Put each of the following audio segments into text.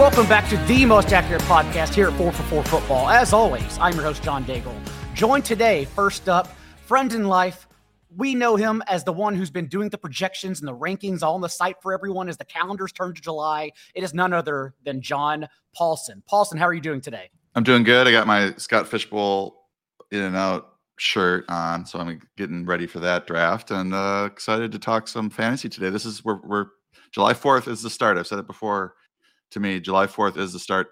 Welcome back to the most accurate podcast here at 4 for 4 Football. As always, I'm your host, John Daigle. Joined today, first up, friend in life. We know him as the one who's been doing the projections and the rankings on the site for everyone as the calendars turn to July. It is none other than John Paulson. Paulson, how are you doing today? I'm doing good. I got my Scott Fishbowl in and out shirt on, so I'm getting ready for that draft and uh, excited to talk some fantasy today. This is we're, we're July 4th is the start. I've said it before. To me, July 4th is the start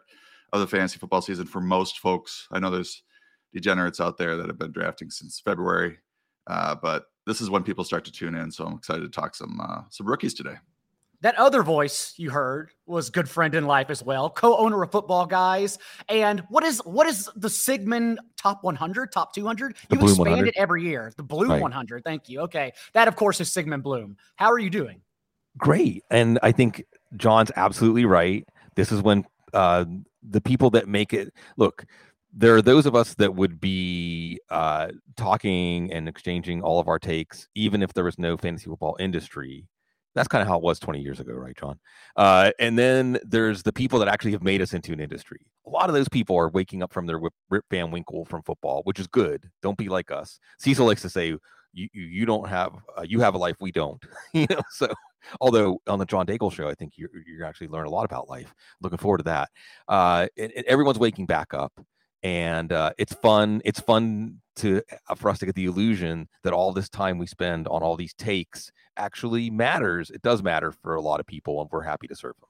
of the fantasy football season for most folks. I know there's degenerates out there that have been drafting since February, uh, but this is when people start to tune in. So I'm excited to talk some uh, some rookies today. That other voice you heard was good friend in life as well, co-owner of Football Guys. And what is what is the Sigmund Top 100, Top 200? The you Bloom expand 100. it every year. The Bloom Right. 100. Thank you. Okay, that of course is Sigmund Bloom. How are you doing? great and i think john's absolutely right. This is when uh the people that make it look there are those of us that would be uh talking and exchanging all of our takes even if there was no fantasy football industry. That's kind of how it was 20 years ago right john? Uh and then there's the people that actually have made us into an industry. A lot of those people are waking up from their rip van winkle from football which is good. Don't be like us. Cecil likes to say you you, don't have uh, you have a life we don't you know so although on the John Daigle show, I think you're, you're actually learn a lot about life. Looking forward to that. Uh, everyone's waking back up, and uh, it's fun. It's fun to uh, for us to get the illusion that all this time we spend on all these takes actually matters. It does matter for a lot of people, and we're happy to serve them.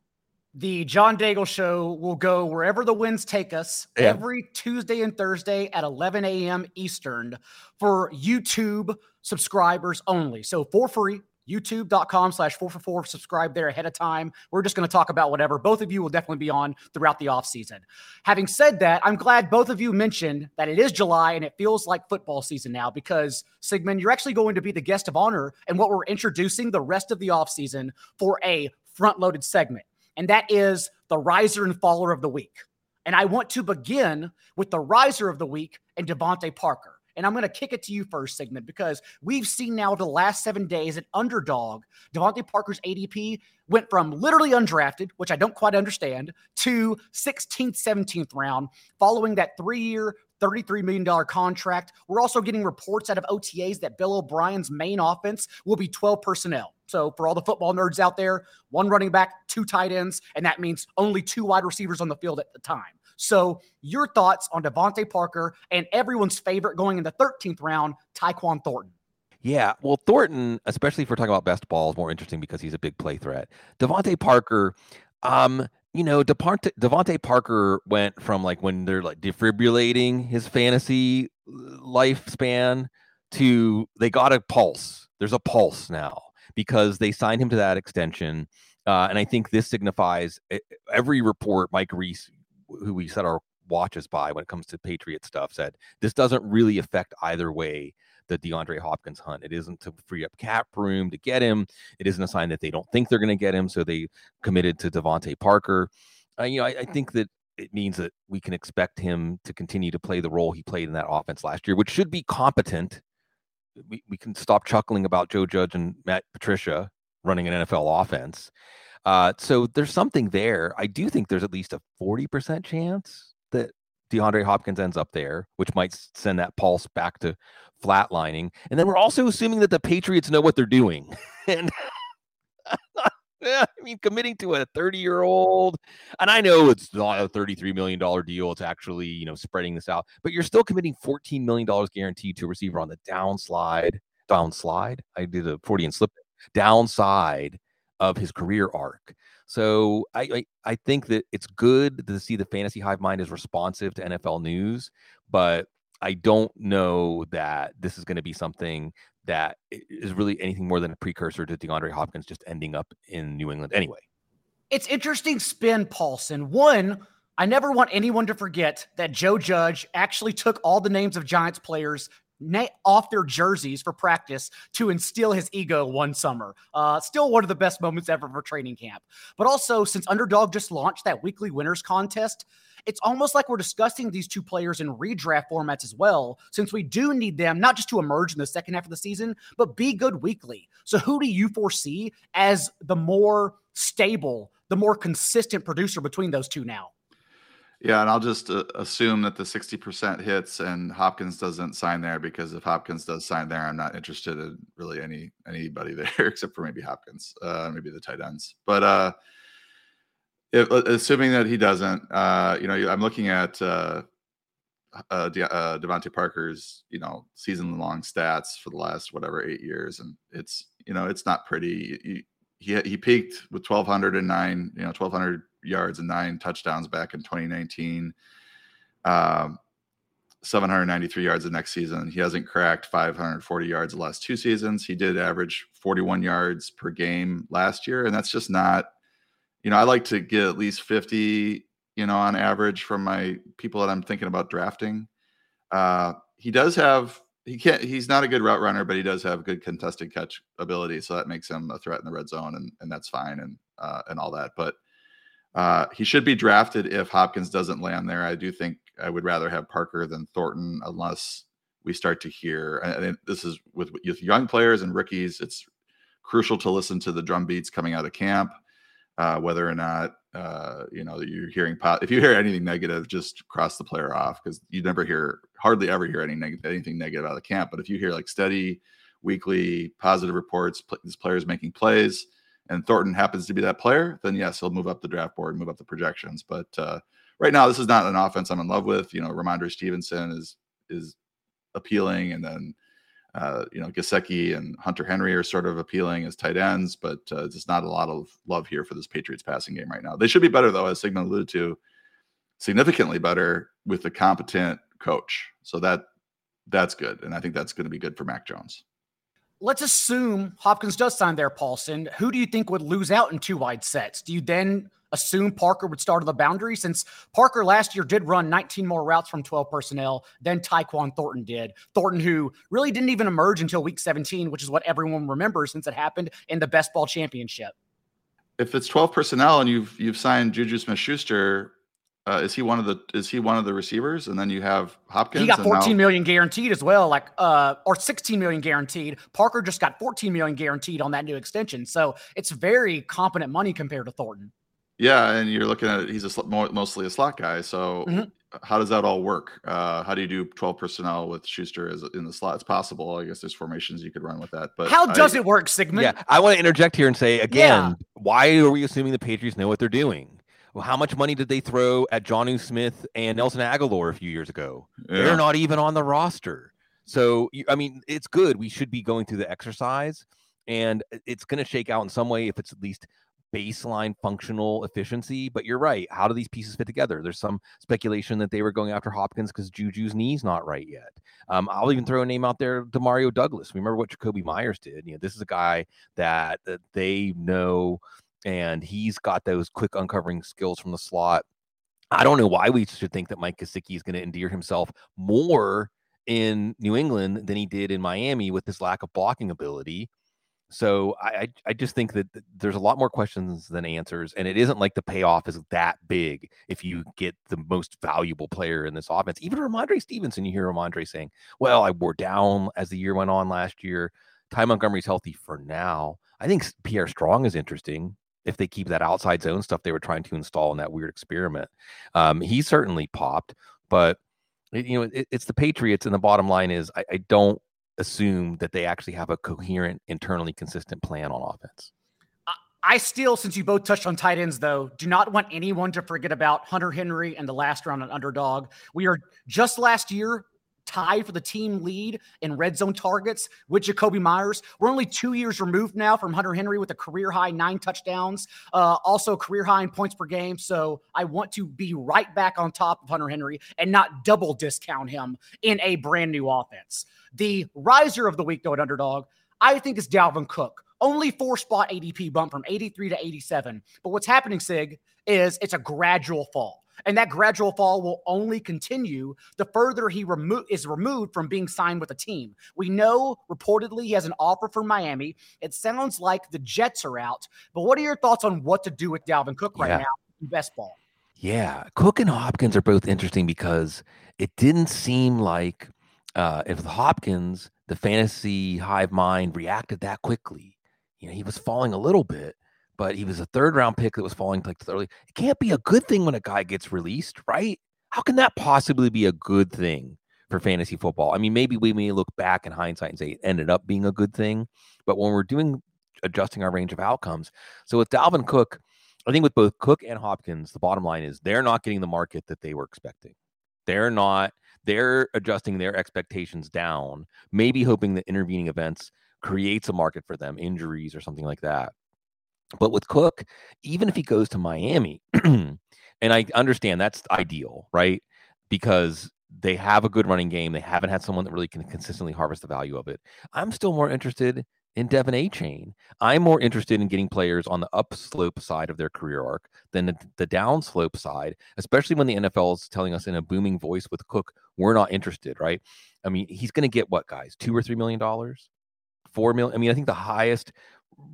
The John Daigle Show will go wherever the winds take us Yeah. every Tuesday and Thursday at 11 a.m. Eastern for YouTube subscribers only. So for free, youtube.com slash 444. Subscribe there ahead of time. We're just going to talk about whatever. Both of you will definitely be on throughout the offseason. Having said that, I'm glad both of you mentioned that it is July and it feels like football season now because, Sigmund, you're actually going to be the guest of honor and what we're introducing the rest of the offseason for a front loaded segment and that is the riser and faller of the week. And I want to begin with the riser of the week and DeVante Parker. And I'm going to kick it to you first, Sigmund, because we've seen now the last seven days an underdog. DeVante Parker's ADP went from literally undrafted, which I don't quite understand, to 16th, 17th round, following that three year, $33 million contract. We're also getting reports out of OTAs that Bill O'Brien's main offense will be 12 personnel. So, for all the football nerds out there, one running back, two tight ends, and that means only two wide receivers on the field at the time. So, your thoughts on DeVante Parker and everyone's favorite going in the 13th round, Tyquan Thornton? Yeah, well, Thornton, especially if we're talking about best ball, is more interesting because he's a big play threat. DeVante Parker, um, you know, DeVante, DeVante Parker went from like when they're like defibrillating his fantasy uh, lifespan to they got a pulse. There's a pulse now because they signed him to that extension. Uh, and I think this signifies e- every report Mike Reiss, who we set our watches by when it comes to Patriot stuff, said this doesn't really affect either way the DeAndre Hopkins hunt. It isn't to free up cap room to get him. It isn't a sign that they don't think they're going to get him, so they committed to DeVante Parker. Uh, you know, I, I think that it means that we can expect him to continue to play the role he played in that offense last year, which should be competent. We, we can stop chuckling about Joe Judge and Matt Patricia running an NFL offense. Uh, so there's something there. I do think there's at least a 40% chance that DeAndre Hopkins ends up there, which might send that pulse back to flatlining. And then we're also assuming that the Patriots know what they're doing. and I mean, committing to a 30 year old, and I know it's not a $33 million deal. It's actually, you know, spreading this out, but you're still committing $14 million guaranteed to a receiver on the downslide, downslide. I did a 40 and slip downside of his career arc. So I, I I think that it's good to see the fantasy hive mind is responsive to NFL news, but I don't know that this is going to be something that is really anything more than a precursor to DeAndre Hopkins just ending up in New England anyway. It's interesting spin, Paulson. One, I never want anyone to forget that Joe Judge actually took all the names of Giants players off their jerseys for practice to instill his ego one summer. Uh, still one of the best moments ever for training camp. But also, since Underdog just launched that weekly winners contest, it's almost like we're discussing these two players in redraft formats as well, since we do need them not just to emerge in the second half of the season, but be good weekly. So, who do you foresee as the more stable the more consistent producer between those two now. Yeah, and I'll just uh, assume that the 60% hits and Hopkins doesn't sign there because if Hopkins does sign there, I'm not interested in really any anybody there except for maybe Hopkins, uh, maybe the tight ends. But uh, if, uh, assuming that he doesn't, uh, you know, I'm looking at uh, uh, De- uh, DeVante Parker's, you know, season-long stats for the last whatever eight years, and it's you know, it's not pretty. He he, he peaked with 1,209, you know, 1,200 yards and nine touchdowns back in 2019. Um, 793 yards the next season. He hasn't cracked 540 yards the last two seasons. He did average 41 yards per game last year, and that's just not. You know, I like to get at least 50, you know, on average from my people that I'm thinking about drafting. Uh, he does have he can't he's not a good route runner, but he does have good contested catch ability, so that makes him a threat in the red zone, and and that's fine and uh, and all that. But uh, he should be drafted if Hopkins doesn't land there. I do think I would rather have Parker than Thornton, unless we start to hear. And this is with, with young players and rookies. It's crucial to listen to the drum beats coming out of camp, uh, whether or not uh, you know you're hearing. Po- if you hear anything negative, just cross the player off because you never hear, hardly ever hear any neg- anything negative out of camp. But if you hear like steady, weekly positive reports, pl- this player's making plays and Thornton happens to be that player, then yes, he'll move up the draft board, move up the projections. But uh, right now, this is not an offense I'm in love with. You know, Rhamondre Stevenson is is appealing, and then uh, you know Gesicki and Hunter Henry are sort of appealing as tight ends, but uh, there's not a lot of love here for this Patriots passing game right now. They should be better though, as Sigmund alluded to, significantly better with a competent coach. So that that's good, and I think that's going to be good for Mac Jones let's assume Hopkins does sign there, Paulson. Who do you think would lose out in two wide sets? Do you then assume Parker would start on the boundary since Parker last year did run 19 more routes from 12 personnel than Tyquan Thornton did. Thornton, who really didn't even emerge until week 17, which is what everyone remembers since it happened in the best ball championship. If it's 12 personnel and you've you've signed Juju Smith Schuster, uh, is he one of the is he one of the receivers? And then you have Hopkins. He got fourteen now- million guaranteed as well, like uh, or sixteen million guaranteed. Parker just got fourteen million guaranteed on that new extension, so it's very competent money compared to Thornton. Yeah, and you're looking at it, he's a sl- mostly a slot guy. So mm-hmm. how does that all work? Uh, how do you do 12 personnel with Schuster as in the slot? It's possible. I guess there's formations you could run with that. But how does I, it work, Sigmund? Yeah, I want to interject here and say again, yeah. why are we assuming the Patriots know what they're doing? Well, how much money did they throw at Jonnu Smith and Nelson Agholor a few years ago? Yeah. They're not even on the roster. So, I mean, it's good. We should be going through the exercise, and it's going to shake out in some way if it's at least baseline functional efficiency. But you're right. How do these pieces fit together? There's some speculation that they were going after Hopkins because Juju's knee's not right yet. Um, I'll even throw a name out there, Demario Douglas. Remember what Jakobi Meyers did? You know, this is a guy that, that they know – and he's got those quick uncovering skills from the slot. I don't know why we should think that Mike Gesicki is going to endear himself more in New England than he did in Miami with his lack of blocking ability. So I, I just think that there's a lot more questions than answers, and it isn't like the payoff is that big if you get the most valuable player in this offense. Even Rhamondre Stevenson, you hear Rhamondre saying, "Well, I wore down as the year went on last year. Ty Montgomery's healthy for now. I think Pierre Strong is interesting if they keep that outside zone stuff they were trying to install in that weird experiment. Um, he certainly popped, but you know it, it's the Patriots, and the bottom line is I, I don't assume that they actually have a coherent, internally consistent plan on offense. I still, since you both touched on tight ends, though, do not want anyone to forget about Hunter Henry and the last round on underdog. We are just last year tied for the team lead in red zone targets with Jakobi Meyers. We're only two years removed now from Hunter Henry with a career high nine touchdowns, uh, also career high in points per game. So I want to be right back on top of Hunter Henry and not double discount him in a brand new offense. The riser of the week, though, at underdog, I think is Dalvin Cook. Only four spot ADP bump from 83 to 87. But what's happening, Sig, is it's a gradual fall. And that gradual fall will only continue the further he remo- is removed from being signed with a team. We know reportedly he has an offer from Miami. It sounds like the Jets are out. But what are your thoughts on what to do with Dalvin Cook right yeah. now in best ball? Yeah, Cook and Hopkins are both interesting because it didn't seem like uh, if Hopkins, the fantasy hive mind reacted that quickly. You know, he was falling a little bit, but he was a third round pick that was falling like early. It can't be a good thing when a guy gets released, right? How can that possibly be a good thing for fantasy football? I mean, maybe we may look back in hindsight and say it ended up being a good thing, but when we're doing adjusting our range of outcomes, so with Dalvin Cook, I think with both Cook and Hopkins, the bottom line is they're not getting the market that they were expecting. They're not, they're adjusting their expectations down, maybe hoping that intervening events creates a market for them, injuries or something like that. But with Cook, even if he goes to Miami, and I understand that's ideal, right? Because they have a good running game. They haven't had someone that really can consistently harvest the value of it. I'm still more interested in De'Von Achane. I'm more interested in getting players on the upslope side of their career arc than the, the downslope side, especially when the NFL is telling us in a booming voice with Cook, we're not interested, right? I mean, he's going to get what, guys? Two or three million dollars? Four million? I mean, I think the highest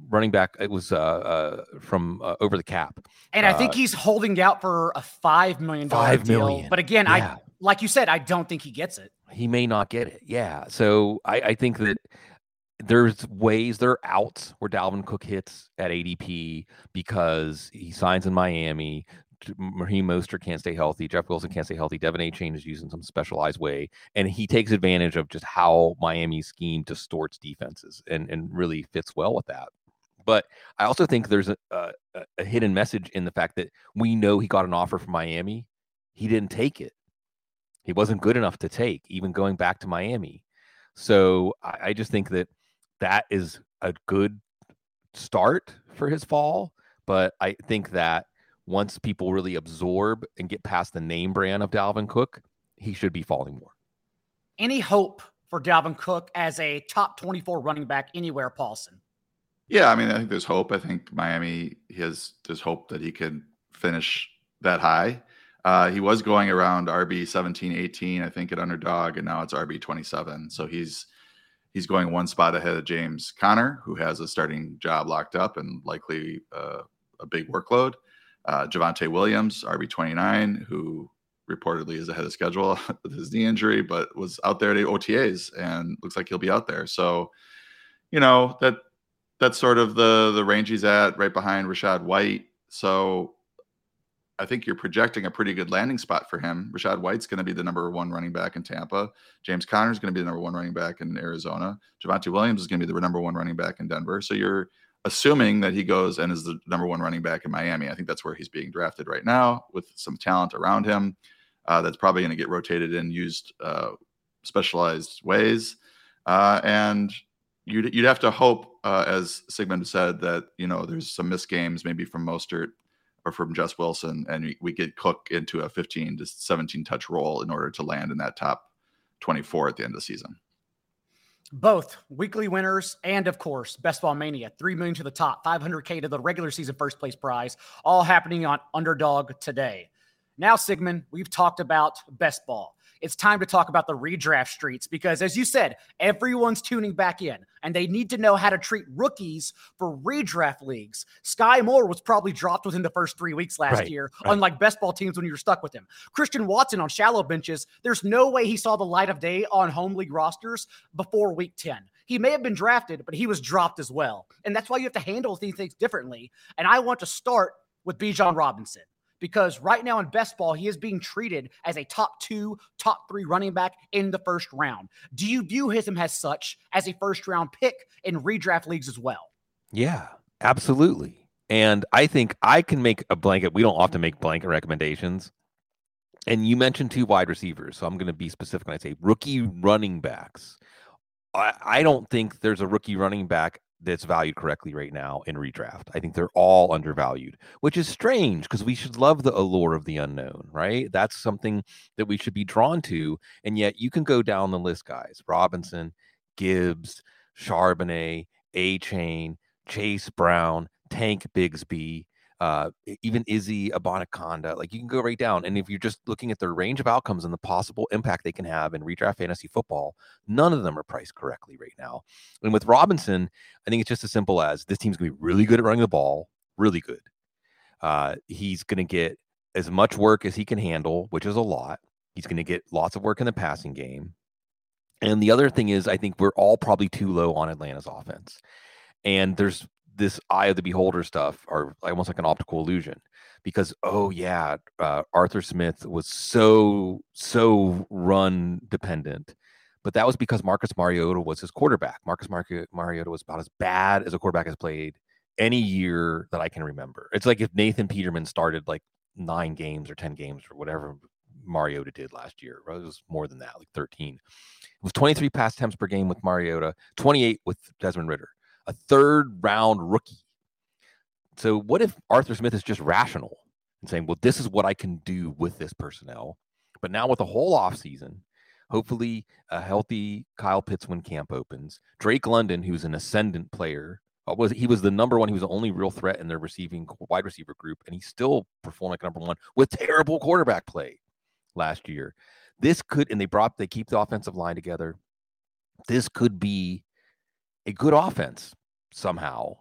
running back. It was uh, uh, from uh, over the cap, and I think uh, he's holding out for a five million dollar deal. Million. But again, yeah. I like you said, I don't think he gets it. He may not get it. Yeah, so I, I think that there's ways there are outs where Dalvin Cook hits at ADP because he signs in Miami. Raheem Mostert can't stay healthy. Jeff Wilson can't stay healthy. De'Von Achane is used in some specialized way, and he takes advantage of just how Miami's scheme distorts defenses and and really fits well with that. But I also think there's a, a, a hidden message in the fact that we know he got an offer from Miami. He didn't take it. He wasn't good enough to take, even going back to Miami. So I, I just think that that is a good start for his fall. But I think that once people really absorb and get past the name brand of Dalvin Cook, he should be falling more. Any hope for Dalvin Cook as a top 24 running back anywhere, Paulson? Yeah, I mean, I think there's hope. I think Miami has there's hope that he can finish that high. Uh, he was going around RB 17, 18, I think, at underdog, and now it's RB 27. So he's he's going one spot ahead of James Conner, who has a starting job locked up and likely uh, a big workload uh, Javonte Williams, RB29, who reportedly is ahead of schedule with his knee injury, but was out there at OTAs and looks like he'll be out there. So, you know, that that's sort of the the range he's at, right behind Rachaad White. So I think you're projecting a pretty good landing spot for him. Rachaad White's going to be the number one running back in Tampa. James Conner is going to be the number one running back in Arizona. Javonte Williams is going to be the number one running back in Denver. So you're assuming that he goes and is the number one running back in Miami. I think that's where he's being drafted right now with some talent around him. Uh, that's probably going to get rotated and used uh, specialized ways. Uh, and you'd, you'd have to hope, uh, as Sigmund said, that you know there's some missed games maybe from Mostert or from Jeff Wilson, and we, we get Cook into a 15 to 17 touch role in order to land in that top 24 at the end of the season both weekly winners and of course best ball mania 3 million to the top 500k to the regular season first place prize all happening on underdog today. Now sigmund we've talked about best ball it's time to talk about the redraft streets because, as you said, everyone's tuning back in and they need to know how to treat rookies for redraft leagues. Skyy Moore was probably dropped within the first three weeks last right, year, right. unlike best ball teams when you're stuck with him. Christian Watson on shallow benches, there's no way he saw the light of day on home league rosters before week 10. He may have been drafted, but he was dropped as well. And that's why you have to handle these things differently. And I want to start with Bijan Robinson because right now in best ball, he is being treated as a top two, top three running back in the first round. Do you view him as such as a first round pick in redraft leagues as well? Yeah, absolutely. And I think I can make a blanket. We don't often make blanket recommendations. And you mentioned two wide receivers. So I'm going to be specific when I say rookie running backs. I, I don't think there's a rookie running back that's valued correctly right now in redraft. I think they're all undervalued, which is strange because we should love the allure of the unknown, right? That's something that we should be drawn to. And yet you can go down the list, guys Robinson, Gibbs, Charbonnet, Achane, Chase Brown, Tank Bigsby, uh, even Izzy Abanikanda. Like you can go right down. And if you're just looking at the range of outcomes and the possible impact they can have in redraft fantasy football, none of them are priced correctly right now. And with Robinson, I think it's just as simple as this team's going to be really good at running the ball, really good. Uh, he's going to get as much work as he can handle, which is a lot. He's going to get lots of work in the passing game. And the other thing is, I think we're all probably too low on Atlanta's offense. And there's this eye of the beholder stuff are almost like an optical illusion because oh yeah uh, arthur smith was so so run dependent but that was because marcus mariota was his quarterback. Marcus Mar- mariota was about as bad as a quarterback has played any year that i can remember. It's like if nathan peterman started like nine games or 10 games or whatever mariota did last year it was more than that like 13 it was 23 pass attempts per game with mariota 28 with desmond ridder a third round rookie. So what if Arthur Smith is just rational and saying, well, this is what I can do with this personnel. But now with the whole offseason, hopefully a healthy Kyle Pitts when camp opens, Drake London, who's an ascendant player, uh, was he was the number one. He was the only real threat in their receiving wide receiver group, and he still performed like number one with terrible quarterback play last year. This could, and they brought they keep the offensive line together. This could be a good offense somehow.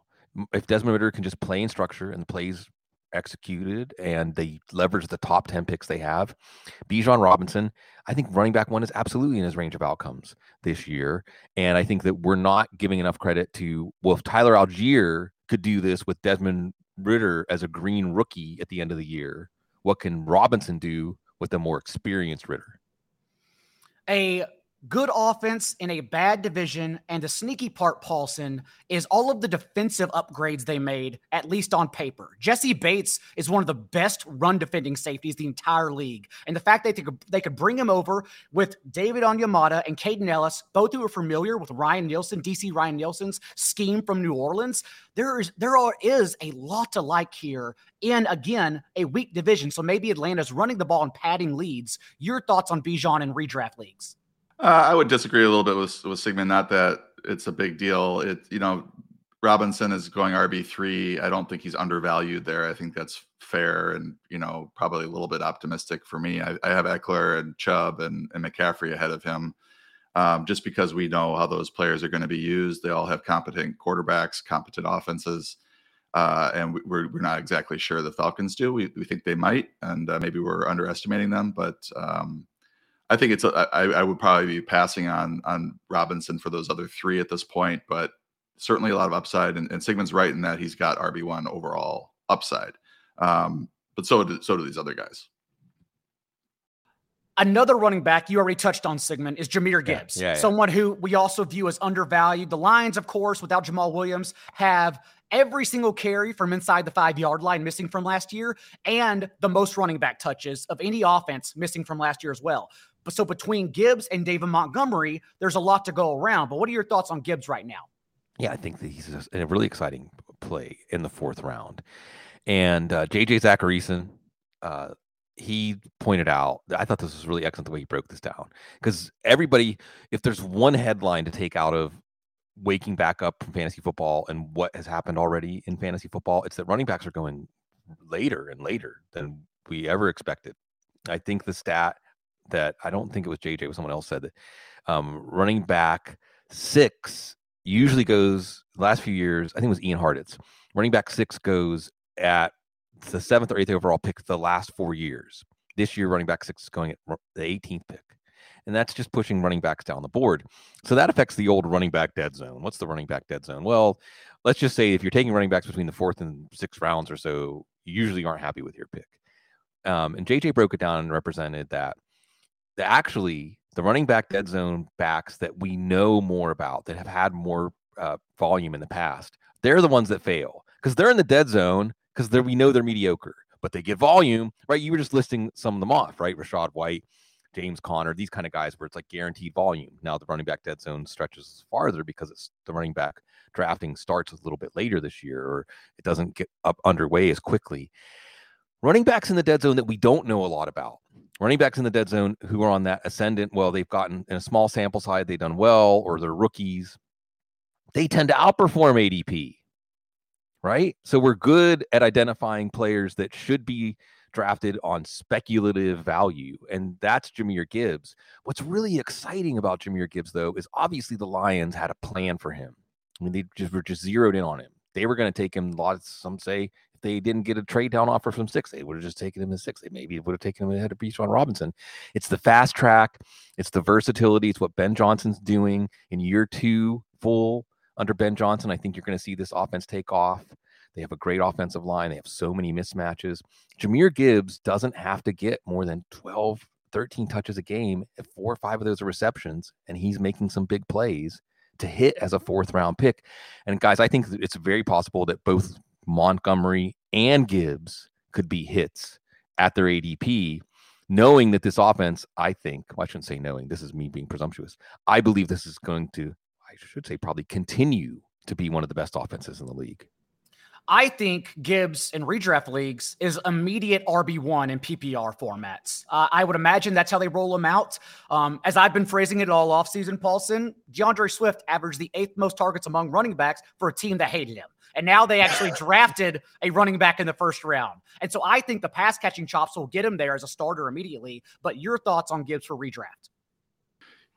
If Desmond Ridder can just play in structure and the plays executed and they leverage the top 10 picks they have. Bijan Robinson, I think running back one is absolutely in his range of outcomes this year. And I think that we're not giving enough credit to, well, if Tyler Allgeier could do this with Desmond Ridder as a green rookie at the end of the year, what can Robinson do with a more experienced Ridder? A good offense in a bad division. And the sneaky part, Paulson, is all of the defensive upgrades they made, at least on paper. Jessie Bates is one of the best run defending safeties the entire league. And the fact that they could, they could bring him over with David Onyemata and Kaden Elliss, both who are familiar with Ryan Nielsen, DC Ryan Nielsen's scheme from New Orleans, there is there are, is a lot to like here in again a weak division. So maybe Atlanta's running the ball and padding leads. Your thoughts on Bijan and redraft leagues? Uh, I would disagree a little bit with with Sigmund. Not that it's a big deal. It you know Robinson is going RB three. I don't think he's undervalued there. I think that's fair and you know probably a little bit optimistic for me. I, I have Ekeler and Chubb and, and McCaffrey ahead of him. Um, just because we know how those players are going to be used. They all have competent quarterbacks, competent offenses, uh, and we're, we're not exactly sure the Falcons do. We, we think they might, and uh, maybe we're underestimating them. But um, I think it's a, I, I would probably be passing on on Robinson for those other three at this point, but certainly a lot of upside. And, and Sigmund's right in that he's got RB one overall upside. Um, but so do, so do these other guys. Another running back you already touched on, Sigmund, is Jahmyr Gibbs. Yeah, yeah, yeah. Someone who we also view as undervalued. The Lions, of course, without Jamaal Williams, have every single carry from inside the five yard line missing from last year, and the most running back touches of any offense missing from last year as well. So between Gibbs and David Montgomery, there's a lot to go around. But what are your thoughts on Gibbs right now? Yeah, I think that he's a really exciting play in the fourth round. And uh, JJ Zachariason, uh, he pointed out, I thought this was really excellent the way he broke this down. Because everybody, if there's one headline to take out of waking back up from fantasy football and what has happened already in fantasy football, it's that running backs are going later and later than we ever expected. I think the stat that I don't think it was JJ, was someone else said that um, running back six usually goes last few years. I think it was Ian Hartitz. Running back six goes at the seventh or eighth overall pick the last four years. This year, running back six is going at the 18th pick. And that's just pushing running backs down the board. So that affects the old running back dead zone. What's the running back dead zone? Well, let's just say if you're taking running backs between the fourth and sixth rounds or so, you usually aren't happy with your pick. Um, and JJ broke it down and represented that actually the running back dead zone backs that we know more about that have had more uh, volume in the past, they're the ones that fail because they're in the dead zone because we know they're mediocre, but they get volume, right? You were just listing some of them off, right? Rachaad White, James Conner, these kind of guys where it's like guaranteed volume. Now the running back dead zone stretches farther because it's the running back drafting starts a little bit later this year, or it doesn't get up underway as quickly. Running backs in the dead zone that we don't know a lot about running backs in the dead zone who are on that ascendant, well, they've gotten in a small sample size, they've done well, or they're rookies, they tend to outperform ADP, right? So we're good at identifying players that should be drafted on speculative value, and that's Jahmyr Gibbs. What's really exciting about Jahmyr Gibbs, though, is obviously the Lions had a plan for him. I mean, they just were just zeroed in on him. They were going to take him. Lots, some say they didn't get a trade down offer from six, they would have just taken him in six. They maybe would have taken him ahead of Bijan Robinson. It's the fast track, it's the versatility, it's what Ben Johnson's doing in year two full under Ben Johnson. I think you're going to see this offense take off. They have a great offensive line. They have so many mismatches. Jahmyr Gibbs doesn't have to get more than 12, 13 touches a game. Four or five of those are receptions, and he's making some big plays to hit as a fourth round pick. And guys, I think it's very possible that both Montgomery and Gibbs could be hits at their ADP, knowing that this offense, I think, well, I shouldn't say knowing, this is me being presumptuous. I believe this is going to, I should say, probably continue to be one of the best offenses in the league. I think Gibbs in redraft leagues is immediate RB1 in PPR formats. Uh, I would imagine that's how they roll him out. Um, as I've been phrasing it all offseason, Paulson, D'Andre Swift averaged the eighth most targets among running backs for a team that hated him. And now they actually drafted a running back in the first round. And so I think the pass catching chops will get him there as a starter immediately. But your thoughts on Gibbs for redraft?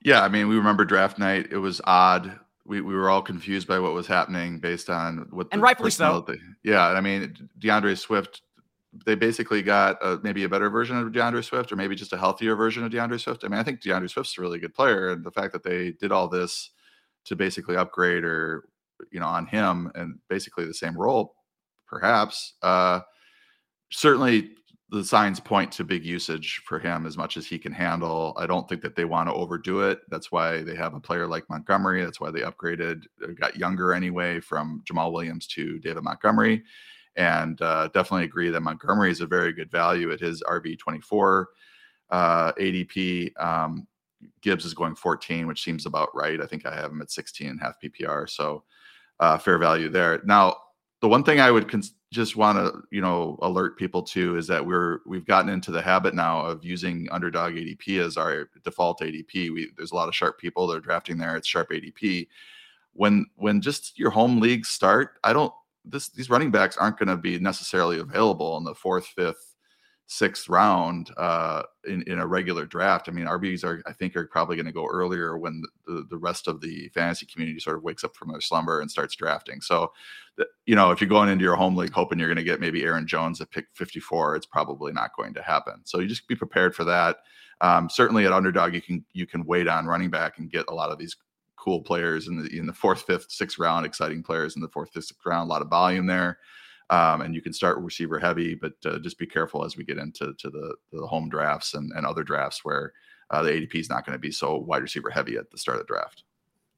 Yeah, I mean, we remember draft night. It was odd we, we were all confused by what was happening based on what and rightfully so. Yeah, I mean D'Andre Swift, they basically got a, maybe a better version of D'Andre Swift, or maybe just a healthier version of D'Andre Swift. I mean, I think D'Andre Swift's a really good player, and the fact that they did all this to basically upgrade or you know on him and basically the same role, perhaps, uh, certainly the signs point to big usage for him as much as he can handle. I don't think that they want to overdo it. That's why they have a player like Montgomery. That's why they upgraded, uh, got younger anyway from Jamaal Williams to David Montgomery. And uh, definitely agree that Montgomery is a very good value at his RB24 uh, ADP. Um, Gibbs is going 14, which seems about right. I think I have him at 16 and half PPR. So uh, fair value there. Now, the one thing I would cons- just want to you know alert people to is that we're we've gotten into the habit now of using underdog ADP as our default ADP. We there's a lot of sharp people that are drafting there. It's sharp ADP. When when just your home leagues start, I don't this these running backs aren't going to be necessarily available in the fourth, fifth, sixth round uh, in, in a regular draft. I mean, RBs are, I think, are probably going to go earlier when the, the rest of the fantasy community sort of wakes up from their slumber and starts drafting. So, you know, if you're going into your home league hoping you're going to get maybe Aaron Jones at pick 54, it's probably not going to happen. So you just be prepared for that. Um, certainly at underdog, you can you can wait on running back and get a lot of these cool players in the in the fourth, fifth, sixth round, exciting players in the fourth, fifth, round, a lot of volume there um, and you can start receiver heavy, but uh, just be careful as we get into to the the home drafts and, and other drafts where uh, the ADP is not going to be so wide receiver heavy at the start of the draft.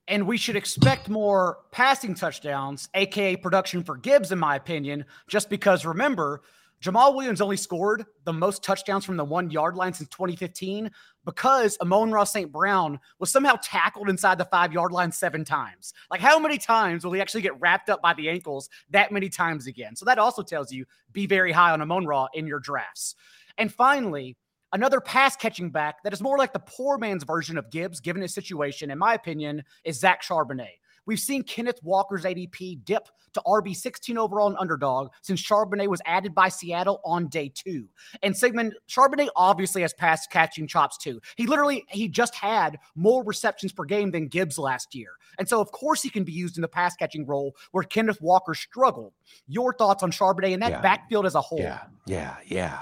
And we should expect more passing touchdowns, aka production for Gibbs, in my opinion, just because remember Jamaal Williams only scored the most touchdowns from the one yard line since 2015 because Amon-Ra St. Brown was somehow tackled inside the five yard line seven times. Like, how many times will he actually get wrapped up by the ankles that many times again? So, that also tells you be very high on Amon Ra in your drafts. And finally, another pass catching back that is more like the poor man's version of Gibbs, given his situation, in my opinion, is Zach Charbonnet. We've seen Kenneth Walker's ADP dip to RB 16 overall and underdog since Charbonnet was added by Seattle on day two. And Sigmund Charbonnet obviously has pass catching chops too. He literally he just had more receptions per game than Gibbs last year. And so of course he can be used in the pass catching role where Kenneth Walker struggled. Your thoughts on Charbonnet and that yeah. backfield as a whole? Yeah, yeah, yeah.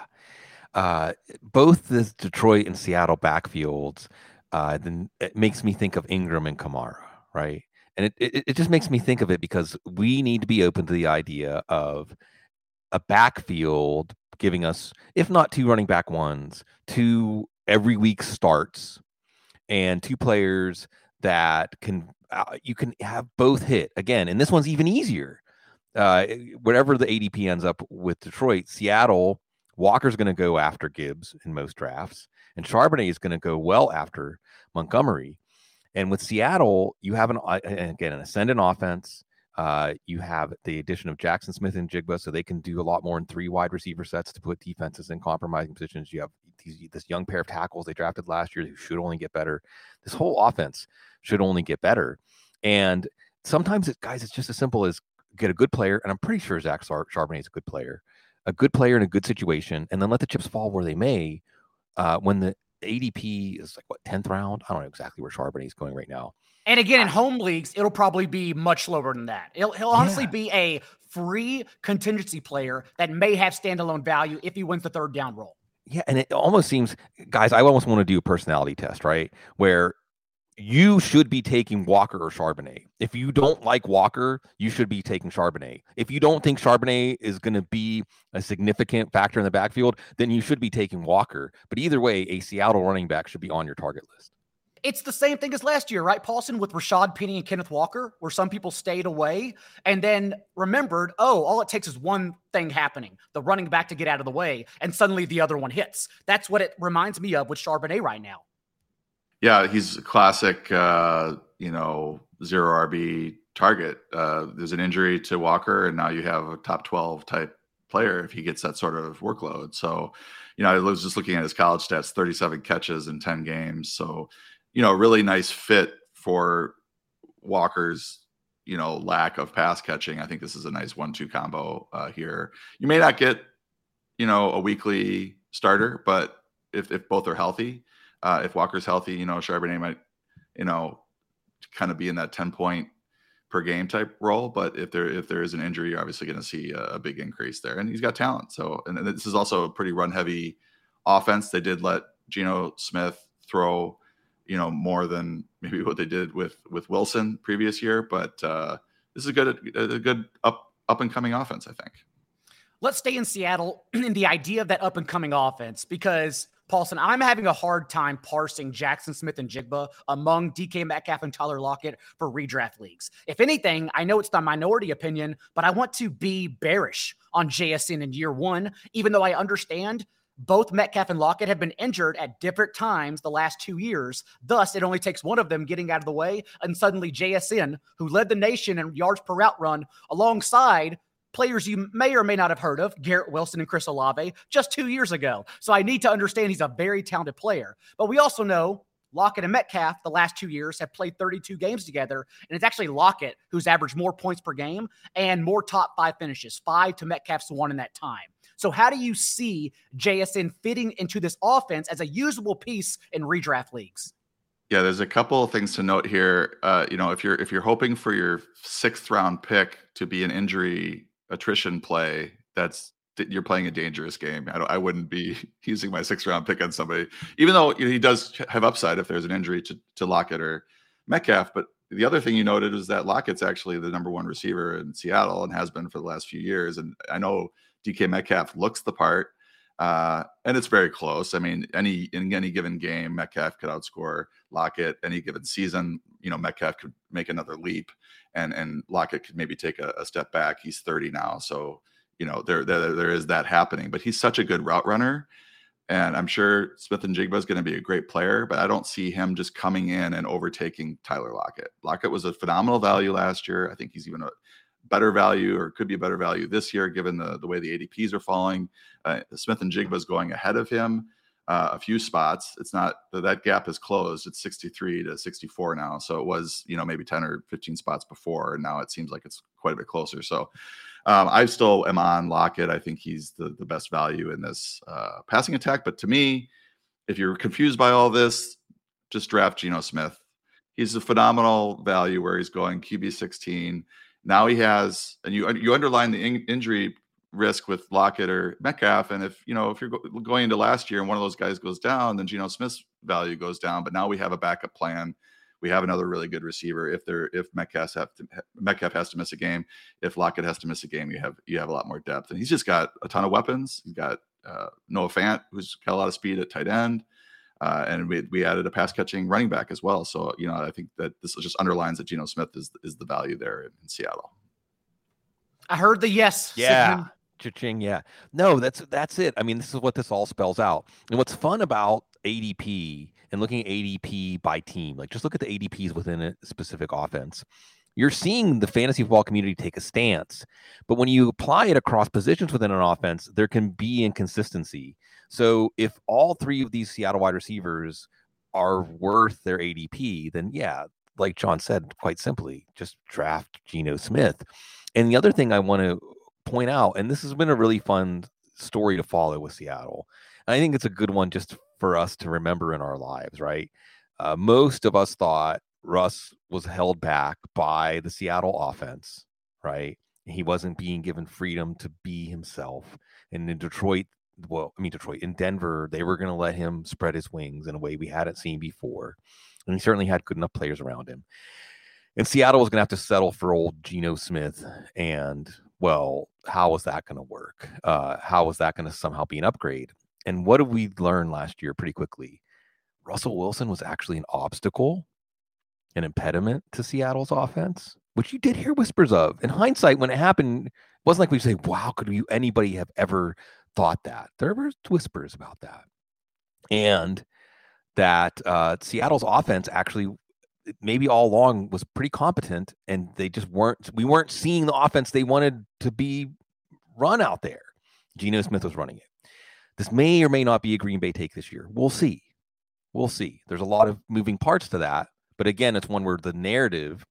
Uh, both the Detroit and Seattle backfields, uh, then it makes me think of Ingram and Kamara, right? And it, it, it just makes me think of it because we need to be open to the idea of a backfield giving us, if not two running back ones, two every week starts, and two players that can uh, you can have both hit again. And this one's even easier. Uh, whatever the ADP ends up with Detroit, Seattle, Walker's going to go after Gibbs in most drafts, and Charbonnet is going to go well after Montgomery. And with Seattle, you have an uh, again an ascendant offense. Uh, you have the addition of Jaxon Smith-Njigba, so they can do a lot more in three wide receiver sets to put defenses in compromising positions. You have these, this young pair of tackles they drafted last year who should only get better. This whole offense should only get better. And sometimes, it, guys, it's just as simple as get a good player, and I'm pretty sure Zach Charbonnet is a good player, a good player in a good situation, and then let the chips fall where they may. Uh, when the ADP is like what 10th round. I don't know exactly where Charbonnet is going right now. And again, in home leagues, it'll probably be much lower than that. He'll, he'll honestly yeah. be a free contingency player that may have standalone value if he wins the third down role. Yeah, and it almost seems, guys, I almost want to do a personality test, right? Where you should be taking Walker or Charbonnet. If you don't like Walker, you should be taking Charbonnet. If you don't think Charbonnet is going to be a significant factor in the backfield, then you should be taking Walker. But either way, a Seattle running back should be on your target list. It's the same thing as last year, right, Paulson, with Rashad Penny and Kenneth Walker, where some people stayed away and then remembered, oh, all it takes is one thing happening, the running back to get out of the way, and suddenly the other one hits. That's what it reminds me of with Charbonnet right now. Yeah, he's a classic, uh, you know, zero RB target. Uh, there's an injury to Walker, and now you have a top 12 type player if he gets that sort of workload. So, you know, I was just looking at his college stats 37 catches in 10 games. So, you know, really nice fit for Walker's, you know, lack of pass catching. I think this is a nice one two combo uh, here. You may not get, you know, a weekly starter, but if, if both are healthy, uh, if Walker's healthy, you know, Charbonnet might, you know, kind of be in that 10 point per game type role. But if there if there is an injury, you're obviously going to see a, a, big increase there. And he's got talent. So and this is also a pretty run heavy offense. They did let Geno Smith throw, you know, more than maybe what they did with with Wilson previous year. But uh, this is a good a good up up and coming offense, I think. Let's stay in Seattle in the idea of that up and coming offense because Paulson, I'm having a hard time parsing Jaxon Smith-Njigba among DK Metcalf and Tyler Lockett for redraft leagues. If anything, I know it's the minority opinion, but I want to be bearish on JSN in year one, even though I understand both Metcalf and Lockett have been injured at different times the last two years. Thus, it only takes one of them getting out of the way, and suddenly JSN, who led the nation in yards per route run alongside players you may or may not have heard of, Garrett Wilson and Chris Olave, just two years ago. So I need to understand he's a very talented player. But we also know Lockett and Metcalf, the last two years, have played 32 games together. And it's actually Lockett who's averaged more points per game and more top five finishes, five to Metcalf's one in that time. So, how do you see JSN fitting into this offense as a usable piece in redraft leagues? Yeah, there's a couple of things to note here. Uh, you know, if you're if you're hoping for your sixth round pick to be an injury attrition play, that's you're playing a dangerous game. I, I wouldn't be using my sixth round pick on somebody, even though you know, he does have upside if there's an injury to, to Lockett or Metcalf. But the other thing you noted is that Lockett's actually the number one receiver in Seattle and has been for the last few years. And I know DK Metcalf looks the part, uh, and it's very close. I mean, any in any given game, Metcalf could outscore Lockett. Any given season, you know, Metcalf could make another leap and and Lockett could maybe take a, a step back. He's 30 now, so you know there, there there is that happening. But he's such a good route runner, and I'm sure Smith-Njigba is going to be a great player. But I don't see him just coming in and overtaking Tyler Lockett. Lockett was a phenomenal value last year. I think he's even a better value or could be a better value this year given the the way the ADPs are falling. Uh, Smith-Njigba is going ahead of him uh, a few spots. It's not that gap is closed. It's 63 to 64 now. So it was, you know, maybe 10 or 15 spots before, and now it seems like it's quite a bit closer. So um, I still am on Lockett. I think he's the the best value in this uh, passing attack. But to me, if you're confused by all this, just draft Geno Smith. He's a phenomenal value where he's going QB 16. Now he has, and you you underline the in, injury risk with Lockett or Metcalf. And if you know if you're go- going into last year and one of those guys goes down, then Geno Smith's value goes down. But now we have a backup plan. We have another really good receiver. If there if Metcalf have to Metcalf has to miss a game, if Lockett has to miss a game, you have you have a lot more depth. And he's just got a ton of weapons. He's got uh, Noah Fant, who's got a lot of speed at tight end. Uh, and we, we added a pass catching running back as well. So, you know, I think that this just underlines that Geno Smith is, is the value there in, in Seattle. I heard the yes. Yeah. Cha-ching, yeah. No, that's that's it. I mean, this is what this all spells out. And what's fun about ADP and looking at ADP by team, like just look at the ADPs within a specific offense. You're seeing the fantasy football community take a stance, but when you apply it across positions within an offense, there can be inconsistency. So if all three of these Seattle wide receivers are worth their ADP, then yeah, like John said, quite simply, just draft Geno Smith. And the other thing I want to point out, and this has been a really fun story to follow with Seattle. And I think it's a good one just for us to remember in our lives, right? Uh, most of us thought Russ was held back by the Seattle offense, right? He wasn't being given freedom to be himself. And in Detroit, well, I mean Detroit in Denver, they were going to let him spread his wings in a way we hadn't seen before, and he certainly had good enough players around him. And Seattle was going to have to settle for old Geno Smith, and well, how was that going to work? Uh, how was that going to somehow be an upgrade? And what did we learn last year pretty quickly? Russell Wilson was actually an obstacle, an impediment to Seattle's offense, which you did hear whispers of. In hindsight, when it happened, it wasn't like we say, "Wow, could you anybody have ever thought that?" There were whispers about that, and that uh, Seattle's offense actually maybe all along was pretty competent, and they just weren't. We weren't seeing the offense they wanted to be run out there. Geno Smith was running it. This may or may not be a Green Bay take this year. We'll see. We'll see. There's a lot of moving parts to that. But again, it's one where the narrative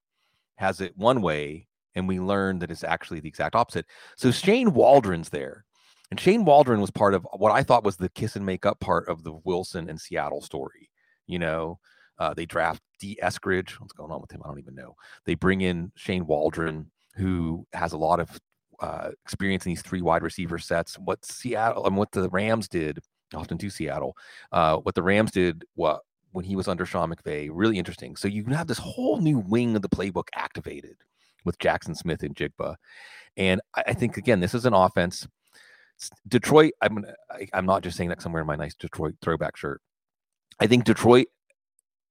has it one way, and we learn that it's actually the exact opposite. So Shane Waldron's there. And Shane Waldron was part of what I thought was the kiss and make up part of the Wilson and Seattle story. You know, uh, they draft D. Eskridge. What's going on with him? I don't even know. They bring in Shane Waldron, who has a lot of uh, experience in these three wide receiver sets. What Seattle and what the Rams did, often to Seattle, uh, what the Rams did, what when he was under Sean McVay, really interesting. So you have this whole new wing of the playbook activated with Jaxon Smith-Njigba, and I, I think again, this is an offense. Detroit, I'm I, I'm not just saying that somewhere in my nice Detroit throwback shirt. I think Detroit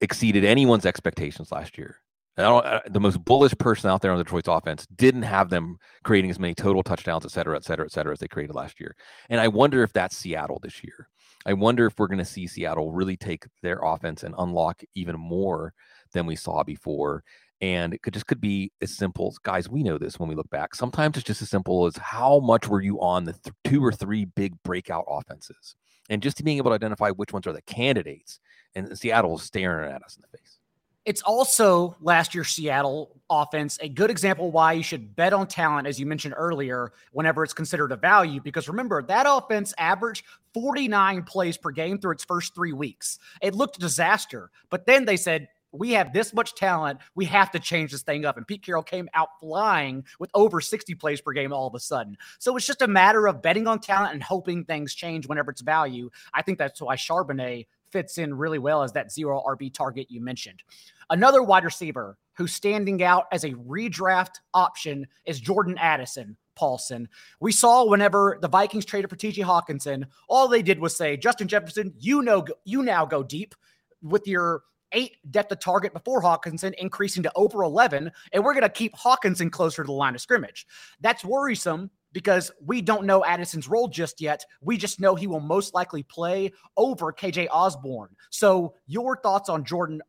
exceeded anyone's expectations last year. Uh, the most bullish person out there on Detroit's offense didn't have them creating as many total touchdowns, et cetera, et cetera, et cetera, as they created last year. And I wonder if that's Seattle this year. I wonder if we're going to see Seattle really take their offense and unlock even more than we saw before. And it could just could be as simple as guys, we know this when we look back. Sometimes it's just as simple as how much were you on the th- two or three big breakout offenses? And just being able to identify which ones are the candidates. And Seattle is staring at us in the face. It's also last year's Seattle offense a good example why you should bet on talent, as you mentioned earlier, whenever it's considered a value. Because remember, that offense averaged 49 plays per game through its first three weeks. It looked disaster. But then they said, we have this much talent. We have to change this thing up. And Pete Carroll came out flying with over 60 plays per game all of a sudden. So it's just a matter of betting on talent and hoping things change whenever it's value. I think that's why Charbonnet fits in really well as that zero RB target you mentioned. Another wide receiver who's standing out as a redraft option is Jordan Addison. Paulson. We saw whenever the Vikings traded for TJ Hockenson, all they did was say, Justin Jefferson, you know, you now go deep with your eight depth of target before Hockenson, increasing to over 11. And we're going to keep Hockenson closer to the line of scrimmage. That's worrisome because we don't know Addison's role just yet. We just know he will most likely play over KJ Osborn. So, your thoughts on Jordan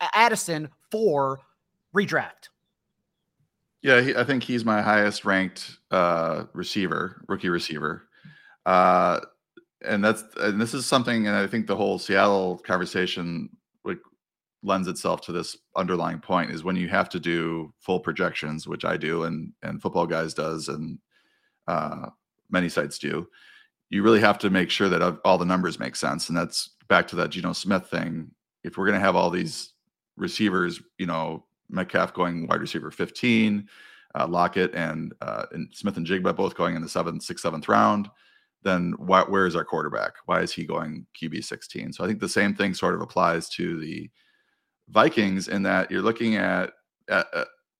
Addison for redraft? Yeah, he, I think he's my highest ranked uh, receiver, rookie receiver. Uh, and that's and this is something, and I think the whole Seattle conversation lends itself to this underlying point is when you have to do full projections, which I do, and and football guys does, and uh, many sites do. You really have to make sure that all the numbers make sense, and that's back to that Geno Smith thing. If we're going to have all these receivers, you know, Metcalf going wide receiver 15, uh, Lockett and, uh, and Smith-Njigba both going in the seventh, sixth, seventh round. Then why, where is our quarterback? Why is he going QB 16? So I think the same thing sort of applies to the Vikings in that you're looking at, at,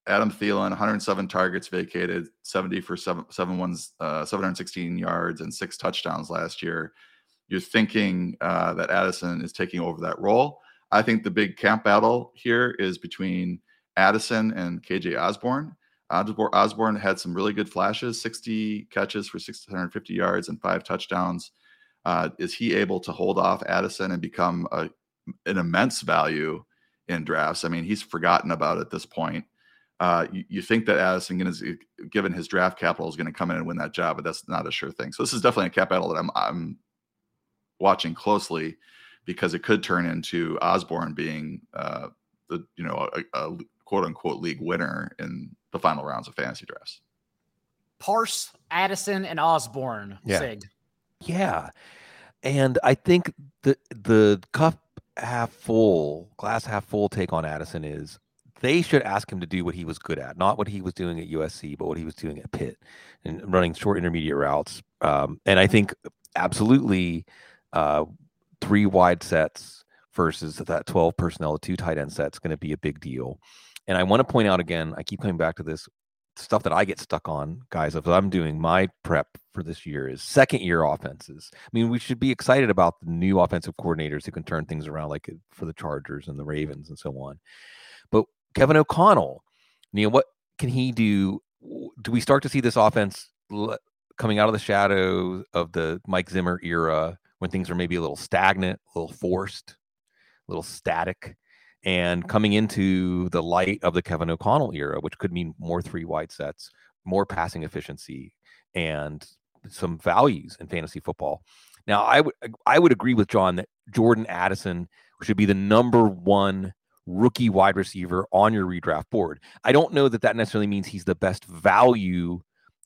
Adam Thielen, 107 targets vacated, 70 for seven, seven ones, uh, 716 yards and six touchdowns last year. You're thinking uh, that Addison is taking over that role. I think the big camp battle here is between Addison and KJ Osborn. Osborn had some really good flashes 60 catches for 650 yards and five touchdowns. Uh, is he able to hold off Addison and become a, an immense value in drafts? I mean, he's forgotten about at this point. Uh, you, you, think that Addison, is, given his draft capital, is going to come in and win that job, but that's not a sure thing. So this is definitely a cap battle that I'm, I'm watching closely because it could turn into Osborn being uh, the you know a, a quote unquote league winner in the final rounds of fantasy drafts. Parse, Addison, and Osborn. Yeah. Sig. Yeah. And I think the the cup half full, glass half full take on Addison is they should ask him to do what he was good at, not what he was doing at USC, but what he was doing at Pitt and running short intermediate routes. Um, and I think absolutely, uh, three wide sets versus that 12 personnel, two tight end sets going to be a big deal. And I want to point out again, I keep coming back to this stuff that I get stuck on, guys, if I'm doing my prep for this year is second year offenses. I mean, we should be excited about the new offensive coordinators who can turn things around, like for the Chargers and the Ravens and so on. But Kevin O'Connell, Neil, what can he do? Do we start to see this offense coming out of the shadows of the Mike Zimmer era when things are maybe a little stagnant, a little forced, a little static? and coming into the light of the Kevin O'Connell era, which could mean more three wide sets, more passing efficiency, and some values in fantasy football. Now, I would I would agree with John that Jordan Addison should be the number one rookie wide receiver on your redraft board. I don't know that that necessarily means he's the best value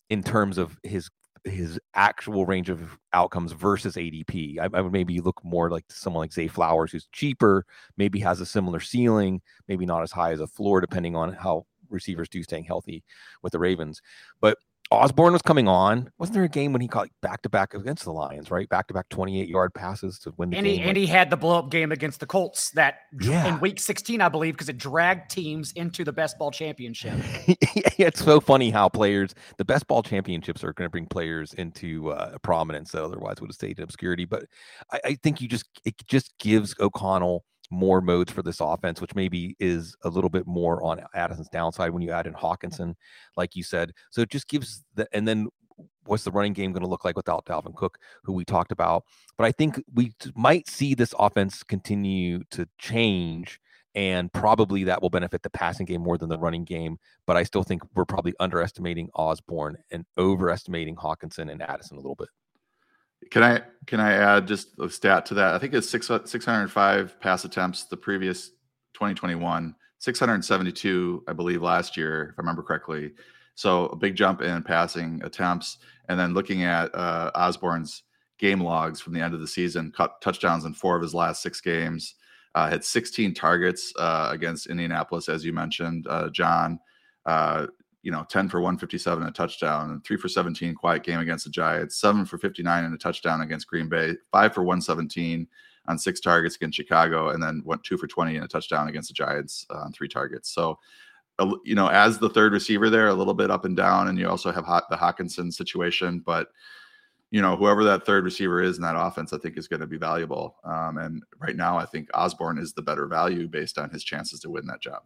in terms of his his actual range of outcomes versus ADP. I, I, would maybe look more like someone like Zay Flowers, who's cheaper, maybe has a similar ceiling, maybe not as high as a floor, depending on how receivers do staying healthy with the Ravens. But Osborn was coming on. Wasn't there a game when he caught back to back against the Lions, right? Back to back 28 yard passes to win the and game. He, and he had the blow up game against the Colts that yeah. in week 16, I believe, because it dragged teams into the best ball championship. it's so funny how players, the best ball championships are going to bring players into uh, prominence that otherwise would have stayed in obscurity. But I, I think you just, it just gives O'Connell more modes for this offense, which maybe is a little bit more on Addison's downside when you add in Hockenson, like you said. So it just gives the and then what's the running game going to look like without Dalvin Cook, who we talked about. But I think we might see this offense continue to change, and probably that will benefit the passing game more than the running game. But I still think we're probably underestimating Osborn and overestimating Hockenson and Addison a little bit. Can I can I add just a stat to that? I think it's six six hundred five pass attempts the previous 2021, 672, I believe, last year, if I remember correctly. So a big jump in passing attempts, and then looking at uh, Osborn's game logs from the end of the season, touchdowns in four of his last six games. Uh, had 16 targets uh, against Indianapolis, as you mentioned, uh, John. You know, 10 for 157 and a touchdown, and three for 17 quiet game against the Giants, seven for 59 and a touchdown against Green Bay, five for 117 on six targets against Chicago, and then went two for 20 and a touchdown against the Giants uh, on three targets. So, you know, as the third receiver there, a little bit up and down, and you also have the Hockenson situation, but you know, whoever that third receiver is in that offense, I think is going to be valuable. Um, and right now, I think Osborn is the better value based on his chances to win that job.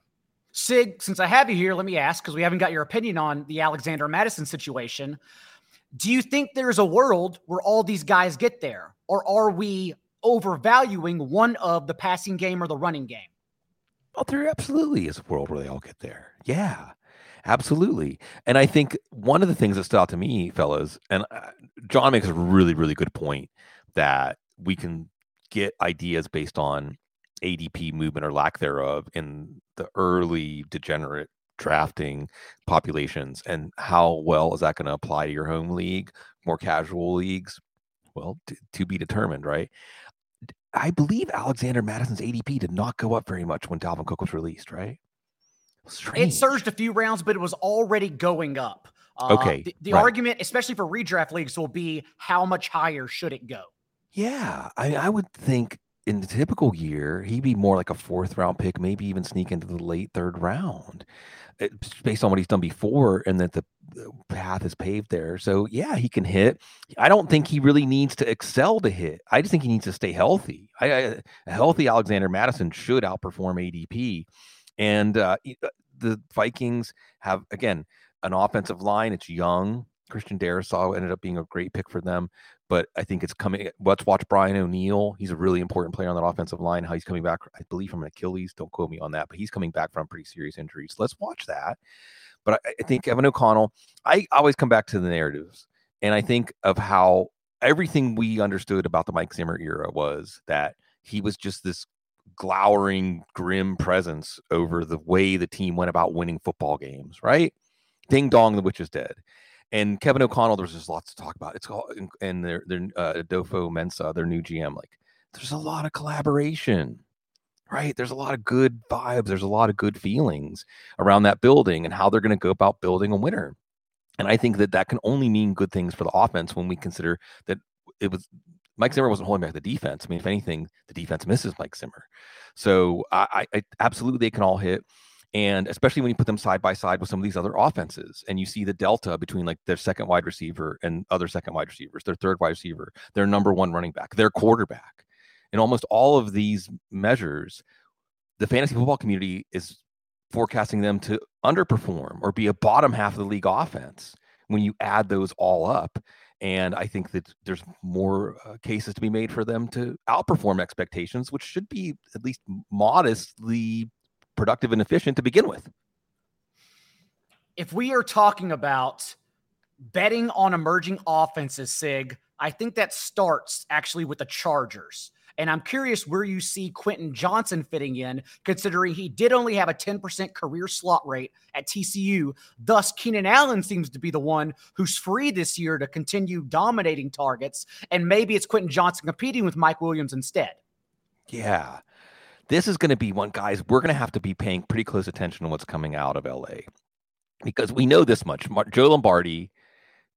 Sig, since I have you here, let me ask because we haven't got your opinion on the Alexander Mattison situation. Do you think there's a world where all these guys get there, or are we overvaluing one of the passing game or the running game? Well, there absolutely is a world where they all get there. Yeah, absolutely. And I think one of the things that stood out to me, fellas, and uh, John makes a really, really good point that we can get ideas based on ADP movement or lack thereof in the early degenerate drafting populations and how well is that going to apply to your home league more casual leagues? Well t- to be determined right? I believe alexander mattison's adp did not go up very much when dalvin cook was released right? Strange. it surged a few rounds but it was already going up. Uh, okay the, the right. argument especially for redraft leagues will be how much higher should it go? Yeah i, I would think in the typical year, he'd be more like a fourth round pick, maybe even sneak into the late third round, it's based on what he's done before, and that the, path is paved there. So yeah, he can hit. I don't think he really needs to excel to hit. I just think he needs to stay healthy. I, I, a healthy Alexander Mattison should outperform ADP, and uh, uh, the Vikings have again an offensive line. It's young. Christian Darrisaw ended up being a great pick for them but I think it's coming. Let's watch Brian O'Neill. He's a really important player on that offensive line. How he's coming back, I believe, from an Achilles. Don't quote me on that, but he's coming back from pretty serious injuries. Let's watch that. But I, I think Kevin O'Connell. I always come back to the narratives, and I think of how everything we understood about the Mike Zimmer era was that he was just this glowering, grim presence over the way the team went about winning football games. Right? Ding dong, the witch is dead. And Kevin O'Connell, there's just lots to talk about. It's all and their their uh, Adofo-Mensah, their new GM. Like, there's a lot of collaboration, right? There's a lot of good vibes. There's a lot of good feelings around that building and how they're going to go about building a winner. And I think that that can only mean good things for the offense when we consider that it was Mike Zimmer wasn't holding back the defense. I mean, if anything, the defense misses Mike Zimmer. So I, I absolutely they can all hit. And especially when you put them side by side with some of these other offenses, and you see the delta between like their second wide receiver and other second wide receivers, their third wide receiver, their number one running back, their quarterback. In almost all of these measures, the fantasy football community is forecasting them to underperform or be a bottom half of the league offense when you add those all up. And I think that there's more uh, cases to be made for them to outperform expectations, which should be at least modestly productive and efficient to begin with. If we are talking about betting on emerging offenses, Sig, I think that starts actually with the Chargers. And I'm curious where you see Quentin Johnston fitting in, considering he did only have a 10% career slot rate at TCU. Thus, Keenan Allen seems to be the one who's free this year to continue dominating targets. And maybe it's Quentin Johnston competing with Mike Williams instead. Yeah. This is going to be one, guys, we're going to have to be paying pretty close attention to what's coming out of LA because we know this much. Joe Lombardi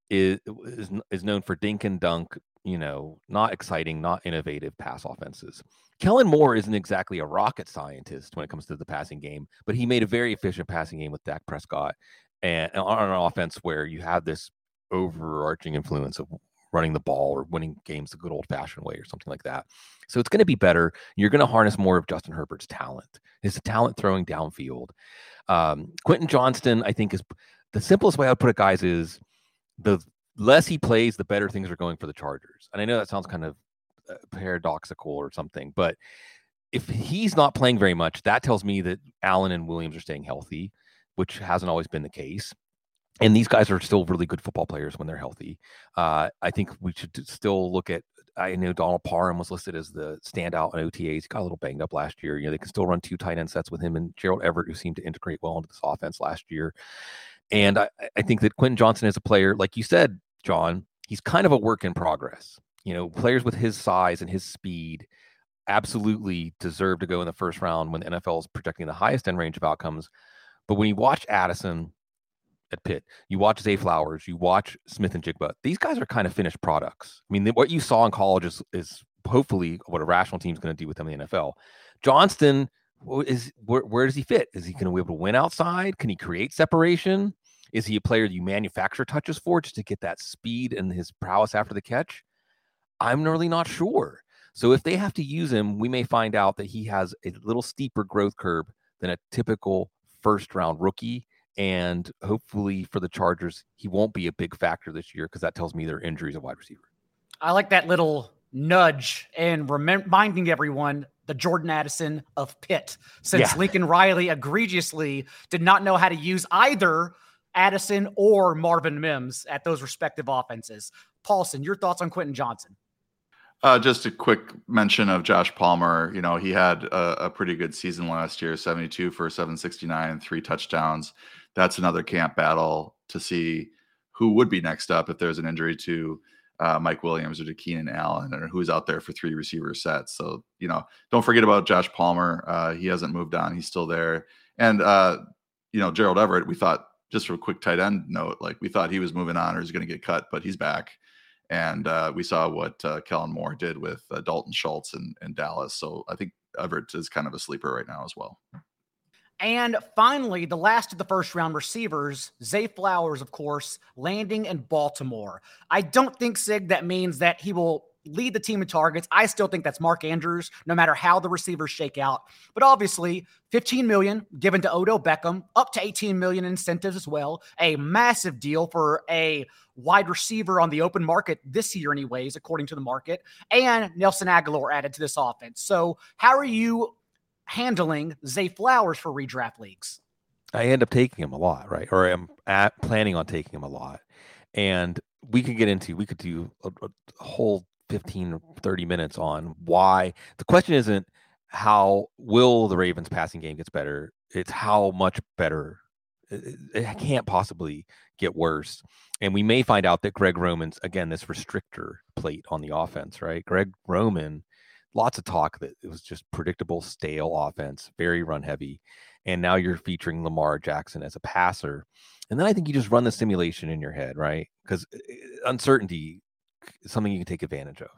is, is, is known for dink and dunk you know, not exciting, not innovative pass offenses. Kellen Moore isn't exactly a rocket scientist when it comes to the passing game, but he made a very efficient passing game with Dak Prescott and on an offense where you have this overarching influence of running the ball or winning games the good old fashioned way or something like that. So it's going to be better. You're going to harness more of Justin Herbert's talent, his talent throwing downfield. Um, Quentin Johnston, I think, is the simplest way I would put it, guys, is the less he plays, the better things are going for the Chargers. And I know that sounds kind of uh, paradoxical or something, but if he's not playing very much, that tells me that Allen and Williams are staying healthy, which hasn't always been the case. And these guys are still really good football players when they're healthy. Uh, I think we should still look at. I know Donald Parham was listed as the standout in OTAs. He got a little banged up last year. You know, they can still run two tight end sets with him and Gerald Everett, who seemed to integrate well into this offense last year. And I, I think that Quentin Johnston is a player, like you said, John, he's kind of a work in progress. You know, players with his size and his speed absolutely deserve to go in the first round when the NFL is projecting the highest end range of outcomes. But when you watch Addison at Pitt, you watch Zay Flowers, you watch Smith-Njigba, these guys are kind of finished products. I mean, what you saw in college is, is hopefully what a rational team is going to do with them in the NFL. Johnston is where, where does he fit? Is he going to be able to win outside? Can he create separation? Is he a player you manufacture touches for just to get that speed and his prowess after the catch? I'm really not sure. So if they have to use him, we may find out that he has a little steeper growth curve than a typical first round rookie. And hopefully for the Chargers, he won't be a big factor this year because that tells me their injuries a wide receiver. I like that little nudge and reminding everyone the Jordan Addison of Pitt, since yeah. Lincoln Riley egregiously did not know how to use either Addison or Marvin Mims at those respective offenses. Paulson, your thoughts on Quentin Johnston? Uh, just a quick mention of Josh Palmer. You know, he had a, a, pretty good season last year 72 for 769, three touchdowns. That's another camp battle to see who would be next up if there's an injury to uh, Mike Williams or to Keenan Allen or who's out there for three receiver sets. So, you know, don't forget about Josh Palmer. Uh, he hasn't moved on, he's still there. And, uh, you know, Gerald Everett, we thought just for a quick tight end note, like we thought he was moving on or he's going to get cut, but he's back. And uh, we saw what uh, Kellen Moore did with uh, Dalton Schultz in Dallas. So I think Everett is kind of a sleeper right now as well. And finally, the last of the first round receivers, Zay Flowers, of course, landing in Baltimore. I don't think, Sig, that means that he will lead the team in targets. I still think that's Mark Andrews, no matter how the receivers shake out. But obviously, 15 million given to Odell Beckham, up to 18 million incentives as well. A massive deal for a wide receiver on the open market this year, anyways, according to the market. And Nelson Agholor added to this offense. So, how are you handling Zay Flowers for redraft leagues? I end up taking him a lot, right? Or I'm at, planning on taking him a lot. And we could get into, we could do a, a whole 15 30 minutes on why the question isn't how will the Ravens passing game gets better. It's how much better. It, it can't possibly get worse. And we may find out that Greg Roman's again this restrictor plate on the offense, right? Greg Roman, lots of talk that it was just predictable, stale offense, very run heavy. And now you're featuring Lamar Jackson as a passer. And then I think you just run the simulation in your head, right? Because eh, eh, uncertainty is something you can take advantage of.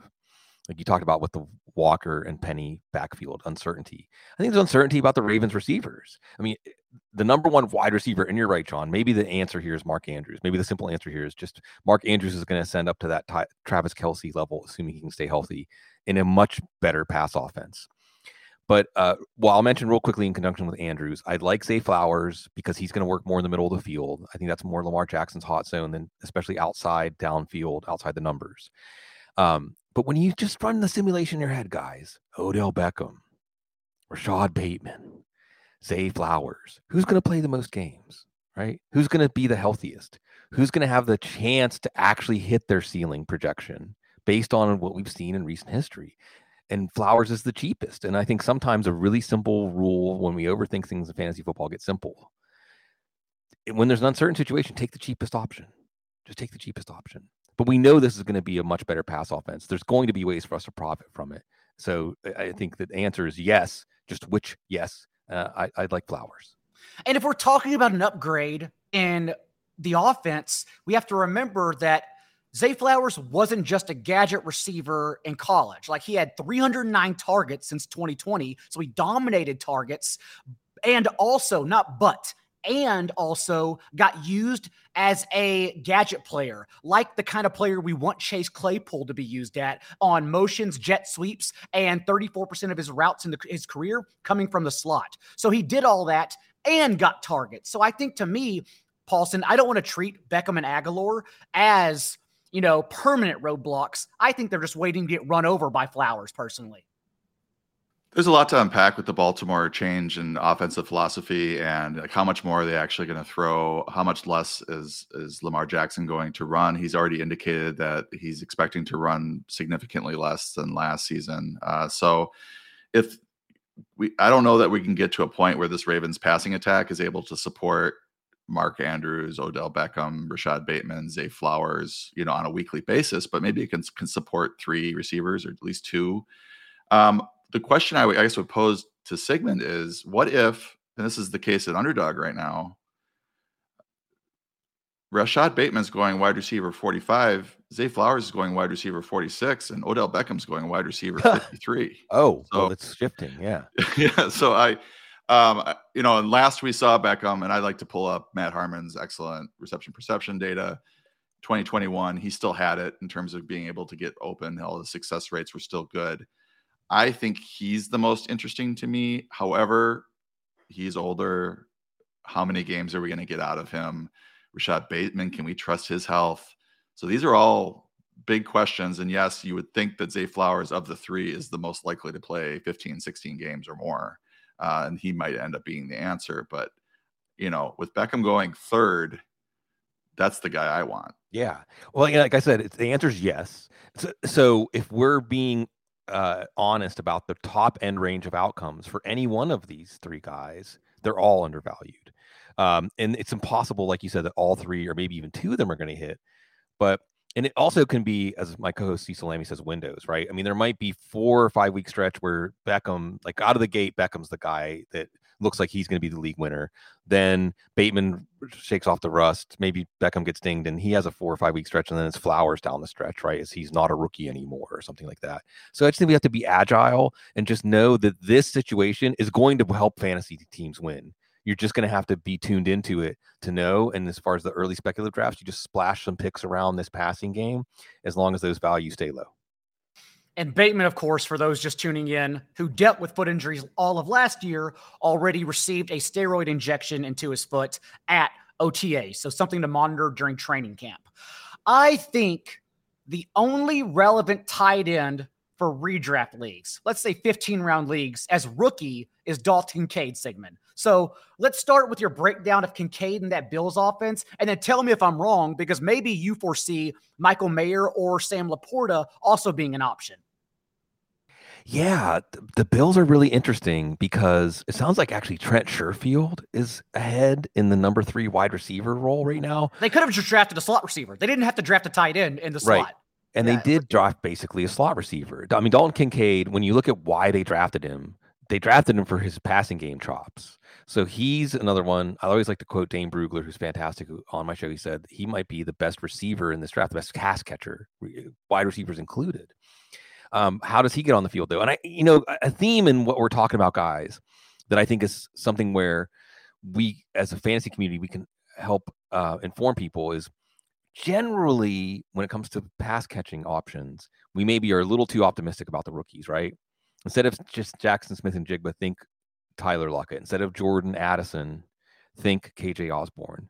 Like you talked about with the Walker and Penny backfield uncertainty. I think there's uncertainty about the Ravens receivers. I mean, eh, the number one wide receiver, and you're right, John. Maybe the answer here is Mark Andrews. Maybe the simple answer here is just Mark Andrews is going to send up to that t- Travis Kelce level, assuming he can stay healthy in a much better pass offense. But uh, well, I'll mention real quickly in conjunction with Andrews, I'd like Zay Flowers because he's going to work more in the middle of the field. I think that's more Lamar Jackson's hot zone than especially outside downfield, outside the numbers. Um, but when you just run the simulation in your head, guys, Odell Beckham, Rashod Bateman, Zay Flowers, who's going to play the most games, right? Who's going to be the healthiest? Who's going to have the chance to actually hit their ceiling projection based on what we've seen in recent history? And Flowers is the cheapest. And I think sometimes a really simple rule when we overthink things in fantasy football gets simple. When there's an uncertain situation, take the cheapest option. Just take the cheapest option. But we know this is going to be a much better pass offense. There's going to be ways for us to profit from it. So I think the answer is yes. Just which yes. Uh, I, I'd like Flowers. And if we're talking about an upgrade in the offense, we have to remember that Zay Flowers wasn't just a gadget receiver in college. Like he had 309 targets since 2020. So he dominated targets and also, not but, and also got used as a gadget player, like the kind of player we want Chase Claypool to be used at on motions, jet sweeps, and 34% of his routes in the, his career coming from the slot. So he did all that and got targets. So I think to me, Paulson, I don't want to treat Beckham and Agholor as you know permanent roadblocks. I think they're just waiting to get run over by Flowers personally. There's a lot to unpack with the Baltimore change in offensive philosophy and like how much more are they actually going to throw? How much less is is Lamar Jackson going to run? He's already indicated that he's expecting to run significantly less than last season. Uh, so if we, I don't know that we can get to a point where this Ravens passing attack is able to support Mark Andrews, Odell Beckham, Rashod Bateman, Zay Flowers, you know, on a weekly basis, but maybe it can, can support three receivers or at least two. Um, the question I, I guess would pose to Sigmund is what if, and this is the case at underdog right now, Rashod Bateman's going wide receiver 45, Zay Flowers is going wide receiver 46, and Odell Beckham's going wide receiver 53. oh, so well, it's shifting. Yeah. yeah. So I, um, you know, and last we saw Beckham, and I like to pull up Matt Harmon's excellent reception perception data. 2021, he still had it in terms of being able to get open. All the success rates were still good. I think he's the most interesting to me. However, he's older. How many games are we going to get out of him? Rashod Bateman, can we trust his health? So these are all big questions. And yes, you would think that Zay Flowers of the three is the most likely to play 15, 16 games or more. Uh, and he might end up being the answer. But, you know, with Beckham going third, that's the guy I want. Yeah. Well, like I said, the answer is yes. So, so if we're being uh, honest about the top end range of outcomes for any one of these three guys, they're all undervalued. Um, and it's impossible, like you said, that all three or maybe even two of them are going to hit. But and it also can be, as my co-host Cecil Lammey says, windows, right? I mean, there might be four or five week stretch where Beckham, like out of the gate, Beckham's the guy that looks like he's going to be the league winner. Then Bateman shakes off the rust. Maybe Beckham gets dinged and he has a four or five week stretch, and then it's Flowers down the stretch, right? As he's not a rookie anymore or something like that. So I just think we have to be agile and just know that this situation is going to help fantasy teams win. You're just going to have to be tuned into it to know. And as far as the early speculative drafts, you just splash some picks around this passing game as long as those values stay low. And Bateman, of course, for those just tuning in, who dealt with foot injuries all of last year, already received a steroid injection into his foot at OTA. So something to monitor during training camp. I think the only relevant tight end for redraft leagues, let's say 15 round leagues, as rookie is Dalton Kincaid Sigmund. So let's start with your breakdown of Kincaid and that Bills offense, and then tell me if I'm wrong, because maybe you foresee Michael Mayer or Sam LaPorta also being an option. Yeah, the Bills are really interesting because it sounds like actually Trent Sherfield is ahead in the number three wide receiver role right now. They could have just drafted a slot receiver. They didn't have to draft a tight end in the slot. Right. And yeah. they did draft basically a slot receiver. I mean, Dalton Kincaid, when you look at why they drafted him, they drafted him for his passing game chops. So he's another one. I always like to quote Dane Brugler, who's fantastic on my show. He said he might be the best receiver in this draft, the best pass catcher, wide receivers included. Um, how does he get on the field though? And I, you know, a theme in what we're talking about, guys, that I think is something where we, as a fantasy community, we can help uh, inform people is generally when it comes to pass catching options, we maybe are a little too optimistic about the rookies, right? Instead of just Jaxon Smith-Njigba, think Tyler Lockett. Instead of Jordan Addison, think KJ Osborn.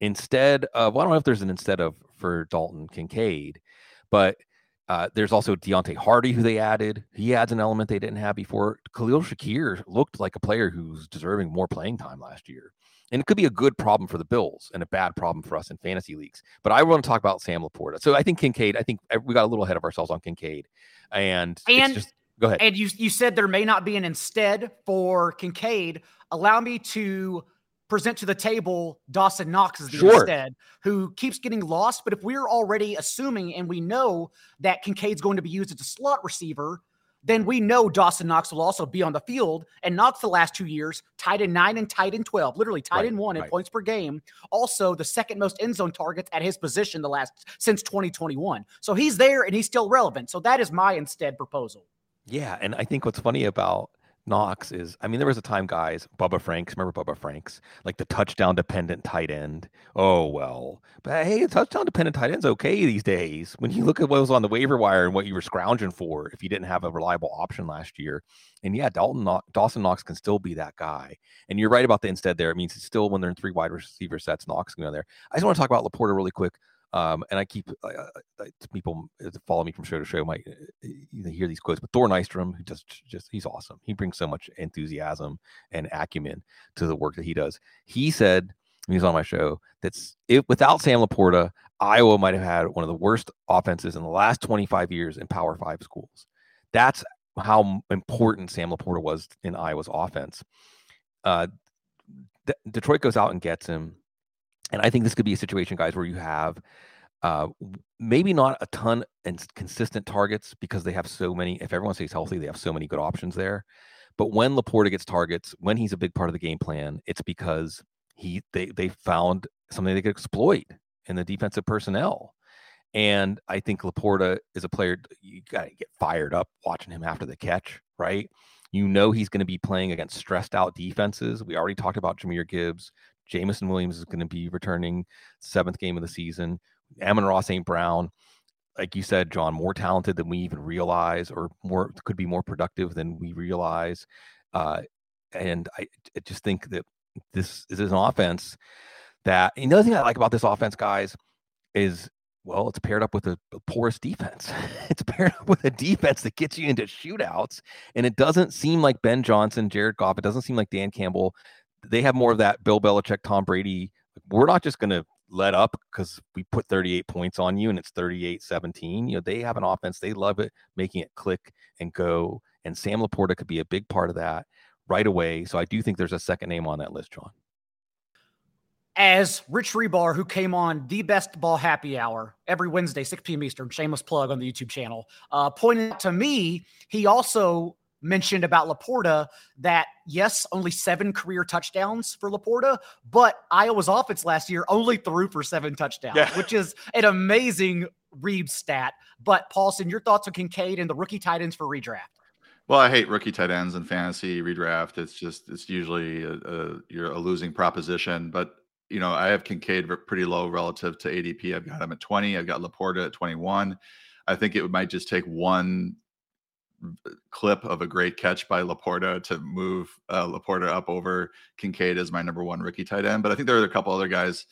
Instead of, well, I don't know if there's an instead of for Dalton Kincaid, but uh, there's also Deonte Harty, who they added. He adds an element they didn't have before. Khalil Shakir looked like a player who's deserving more playing time last year. And it could be a good problem for the Bills and a bad problem for us in fantasy leagues. But I want to talk about Sam LaPorta. So I think Kincaid, I think we got a little ahead of ourselves on Kincaid. And, and just Go ahead. And you you said there may not be an instead for Kincaid. Allow me to present to the table Dawson Knox as the sure. instead, who keeps getting lost. But if we're already assuming and we know that Kincaid's going to be used as a slot receiver, then we know Dawson Knox will also be on the field. And Knox, the last two years, tied in nine and tied in 12, literally tied right, in one right. in points per game. Also, the second most end zone targets at his position the last since 2021. So he's there and he's still relevant. So that is my instead proposal. Yeah, and I think what's funny about Knox is, I mean, there was a time, guys, Bubba Franks, remember Bubba Franks, like the touchdown dependent tight end. Oh well, but hey, touchdown dependent tight end's okay these days. When you look at what was on the waiver wire and what you were scrounging for, if you didn't have a reliable option last year, and yeah, Dalton Dawson Knox can still be that guy. And you're right about the instead there. It means it's still when they're in three wide receiver sets, Knox can go there. I just want to talk about LaPorta really quick. Um, and I keep uh, uh people follow me from show to show might uh, hear these quotes, but Thor Nystrom, who just just he's awesome. He brings so much enthusiasm and acumen to the work that he does. He said he was on my show that's it without Sam LaPorta, Iowa might have had one of the worst offenses in the last 25 years in Power Five schools. That's how important Sam LaPorta was in Iowa's offense. Uh, D- Detroit goes out and gets him. And I think this could be a situation, guys, where you have uh, maybe not a ton and consistent targets because they have so many. If everyone stays healthy, they have so many good options there. But when LaPorta gets targets, when he's a big part of the game plan, it's because he they they found something they could exploit in the defensive personnel. And I think LaPorta is a player you got to get fired up watching him after the catch, right? You know he's going to be playing against stressed out defenses. We already talked about Jahmyr Gibbs. Jameson Williams is going to be returning seventh game of the season. Amon-Ra St. Brown, like you said, John, more talented than we even realize, or more could be more productive than we realize. Uh, and I, I just think that this, this is an offense that another thing I like about this offense, guys, is well, it's paired up with a, a, porous defense. it's paired up with a defense that gets you into shootouts. And it doesn't seem like Ben Johnson, Jared Goff, it doesn't seem like Dan Campbell they have more of that Bill Belichick, Tom Brady. We're not just going to let up because we put 38 points on you and it's 38 17. You know, they have an offense, they love it, making it click and go. And Sam LaPorta could be a big part of that right away. So I do think there's a second name on that list, John. As Rich Hribar, who came on the best ball happy hour every Wednesday, 6 p.m. Eastern, shameless plug on the YouTube channel, uh, pointed to me he also mentioned about LaPorta that yes, only seven career touchdowns for LaPorta, but Iowa's offense last year only threw for seven touchdowns, yeah. which is an amazing Reeb stat. But Paulson, your thoughts on Kincaid and the rookie tight ends for redraft? Well, I hate rookie tight ends in fantasy redraft. It's just it's usually a, a, you're a losing proposition. But you know, I have Kincaid pretty low relative to ADP. I've got him at 20. I've got LaPorta at 21. I think it might just take one clip of a great catch by LaPorta to move uh, LaPorta up over Kincaid as my number one rookie tight end. But I think there are a couple other guys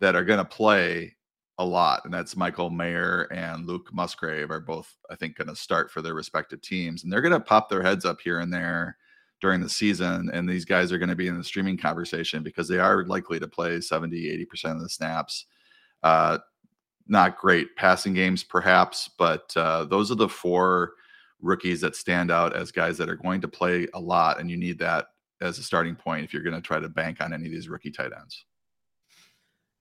that are going to play a lot, and that's Michael Mayer and Luke Musgrave are both, I think, going to start for their respective teams, and they're going to pop their heads up here and there during the season. And these guys are going to be in the streaming conversation because they are likely to play 70, 80% of the snaps. Uh, not great passing games, perhaps, but uh, those are the four rookies that stand out as guys that are going to play a lot, and you need that as a starting point if you're going to try to bank on any of these rookie tight ends.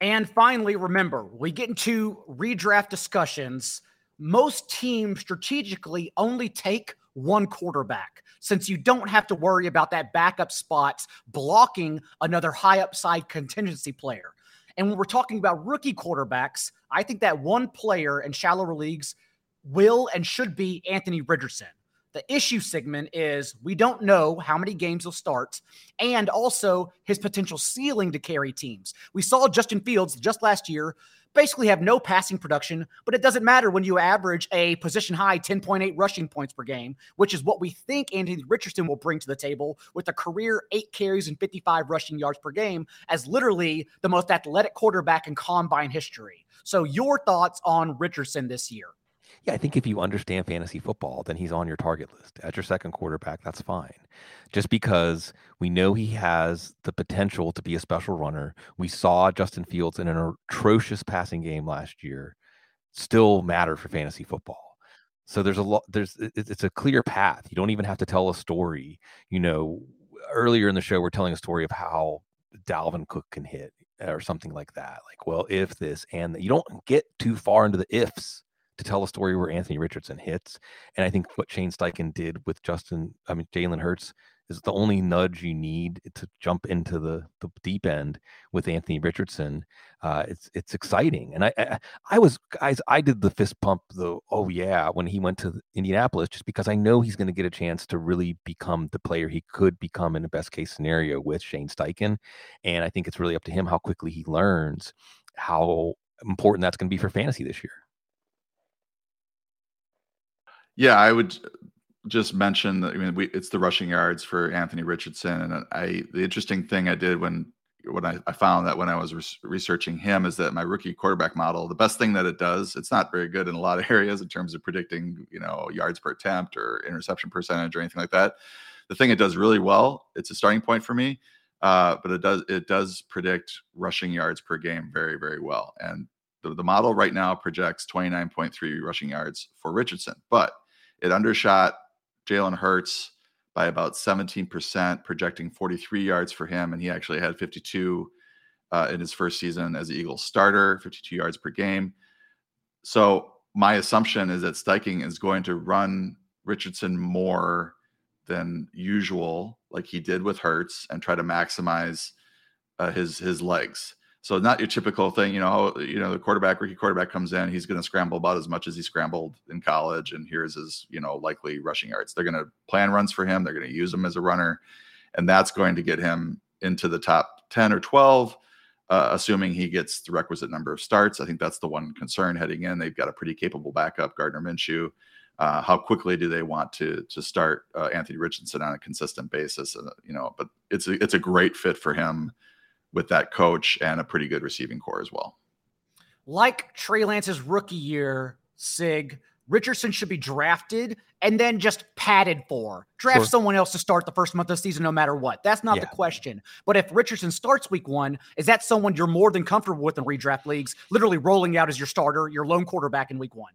And finally, remember, we get into redraft discussions. Most teams strategically only take one quarterback since you don't have to worry about that backup spots blocking another high upside contingency player. And when we're talking about rookie quarterbacks, I think that one player in shallower leagues will and should be Anthony Richardson. The issue Sigmund, is we don't know how many games he'll start and also his potential ceiling to carry teams. We saw Justin Fields just last year basically have no passing production, but it doesn't matter when you average a position high 10.8 rushing points per game, which is what we think Anthony Richardson will bring to the table with a career eight carries and 55 rushing yards per game as literally the most athletic quarterback in combine history. So, your thoughts on Richardson this year? Yeah, I think if you understand fantasy football, then he's on your target list as your second quarterback. That's fine. Just because we know he has the potential to be a special runner. We saw Justin Fields in an atrocious passing game last year still matter for fantasy football. So there's a lot, there's, it's a clear path. You don't even have to tell a story. You know, earlier in the show, we're telling a story of how Dalvin Cook can hit or something like that. Like, well, if this and you don't get too far into the ifs to tell a story where Anthony Richardson hits. And I think what Shane Steichen did with Justin, I mean Jalen Hurts, is the only nudge you need to jump into the, the deep end with Anthony Richardson. Uh, it's it's exciting, and I, I, I was guys I did the fist pump the oh yeah when he went to Indianapolis just because I know he's going to get a chance to really become the player he could become in the best case scenario with Shane Steichen, and I think it's really up to him how quickly he learns how important that's going to be for fantasy this year. Yeah, I would just mention that. I mean, we, it's the rushing yards for Anthony Richardson, and I the interesting thing I did when when I, I found that when I was re- researching him is that my rookie quarterback model, the best thing that it does, it's not very good in a lot of areas in terms of predicting, you know, yards per attempt or interception percentage or anything like that. The thing it does really well, it's a starting point for me, uh, but it does it does predict rushing yards per game very very well, and the, the model right now projects 29.3 rushing yards for Richardson, but it undershot Jalen Hurts by about 17%, projecting 43 yards for him. And he actually had 52 uh, in his first season as the Eagles starter, 52 yards per game. So my assumption is that Steichen is going to run Richardson more than usual, like he did with Hurts, and try to maximize uh, his his legs. So not your typical thing, you know. You know, the quarterback, rookie quarterback comes in, he's going to scramble about as much as he scrambled in college, and here's his, you know, likely rushing yards. They're going to plan runs for him. They're going to use him as a runner, and that's going to get him into the top ten or twelve, uh, assuming he gets the requisite number of starts. I think that's the one concern heading in. They've got a pretty capable backup, Gardner Minshew. Uh, how quickly do they want to to start uh, Anthony Richardson on a consistent basis? You know, but it's a, it's a great fit for him with that coach and a pretty good receiving core as well. Like Trey Lance's rookie year, Sig, Richardson should be drafted and then just padded for. Draft sure. someone else to start the first month of the season, no matter what. That's not yeah. the question. But if Richardson starts week one, is that someone you're more than comfortable with in redraft leagues, literally rolling out as your starter, your lone quarterback in week one?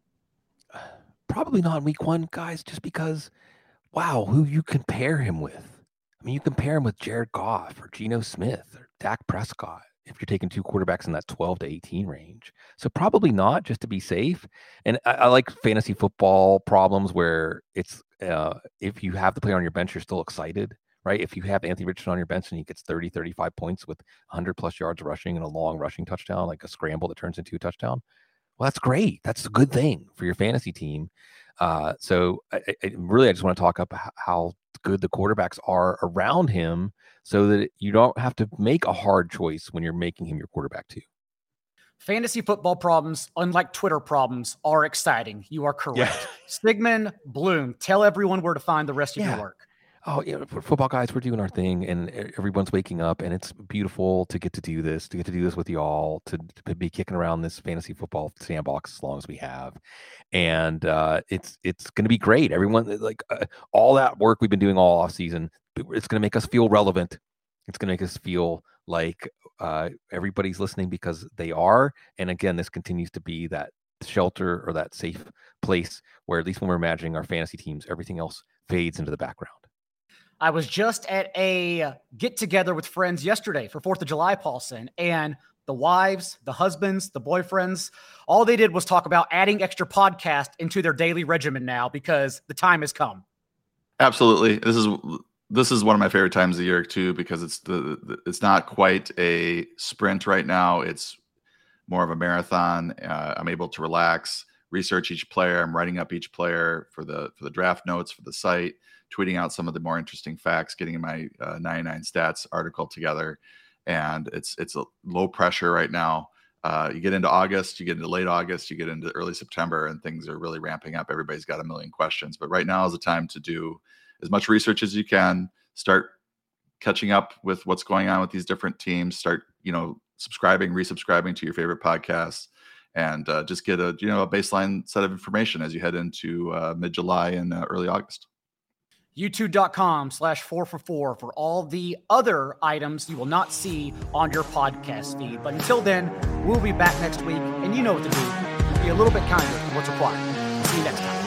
Probably not in week one, guys, just because, wow, who you compare him with. I mean, you compare him with Jared Goff or Geno Smith or Dak Prescott if you're taking two quarterbacks in that 12 to 18 range. So probably not just to be safe. And I, I like fantasy football problems where it's uh, if you have the player on your bench, you're still excited, right? If you have Anthony Richardson on your bench and he gets 30, 35 points with 100 plus yards rushing and a long rushing touchdown, like a scramble that turns into a touchdown, well, that's great. That's a good thing for your fantasy team. Uh, so I, I, really, I just want to talk about how good the quarterbacks are around him so that you don't have to make a hard choice when you're making him your quarterback too. Fantasy football problems, unlike Twitter problems, are exciting. You are correct. Yeah. Sigmund Bloom, tell everyone where to find the rest of yeah. your work oh, yeah, football guys, we're doing our thing, and everyone's waking up, and it's beautiful to get to do this, to get to do this with y'all, to, to be kicking around this fantasy football sandbox as long as we have, and uh, it's it's going to be great. Everyone, uh, like uh, all that work we've been doing all off season, it's going to make us feel relevant. It's going to make us feel like uh, everybody's listening because they are. And again, this continues to be that shelter or that safe place where at least when we're imagining our fantasy teams, everything else fades into the background. I was just at a get together with friends yesterday for 4th of July, Paulson, and the wives, the husbands, the boyfriends, all they did was talk about adding extra podcast into their daily regimen now because the time has come. Absolutely. This is this is one of my favorite times of the year too because it's the, the it's not quite a sprint right now. It's more of a marathon. Uh, I'm able to relax, research each player. I'm writing up each player for the for the draft notes for the site, tweeting out some of the more interesting facts, getting my uh, 99 stats article together, and it's it's a low pressure right now. Uh, you get into August, you get into late August, you get into early September, and things are really ramping up. Everybody's got a million questions, but right now is the time to do as much research as you can. Start catching up with what's going on with these different teams. Start, you know, subscribing, resubscribing to your favorite podcasts, and uh, just get a you know a baseline set of information as you head into uh, mid July and uh, early August youtube.com slash four for four for all the other items you will not see on your podcast feed. But until then, we'll be back next week, and you know what to do. Be a little bit kinder to what's required. See you next time.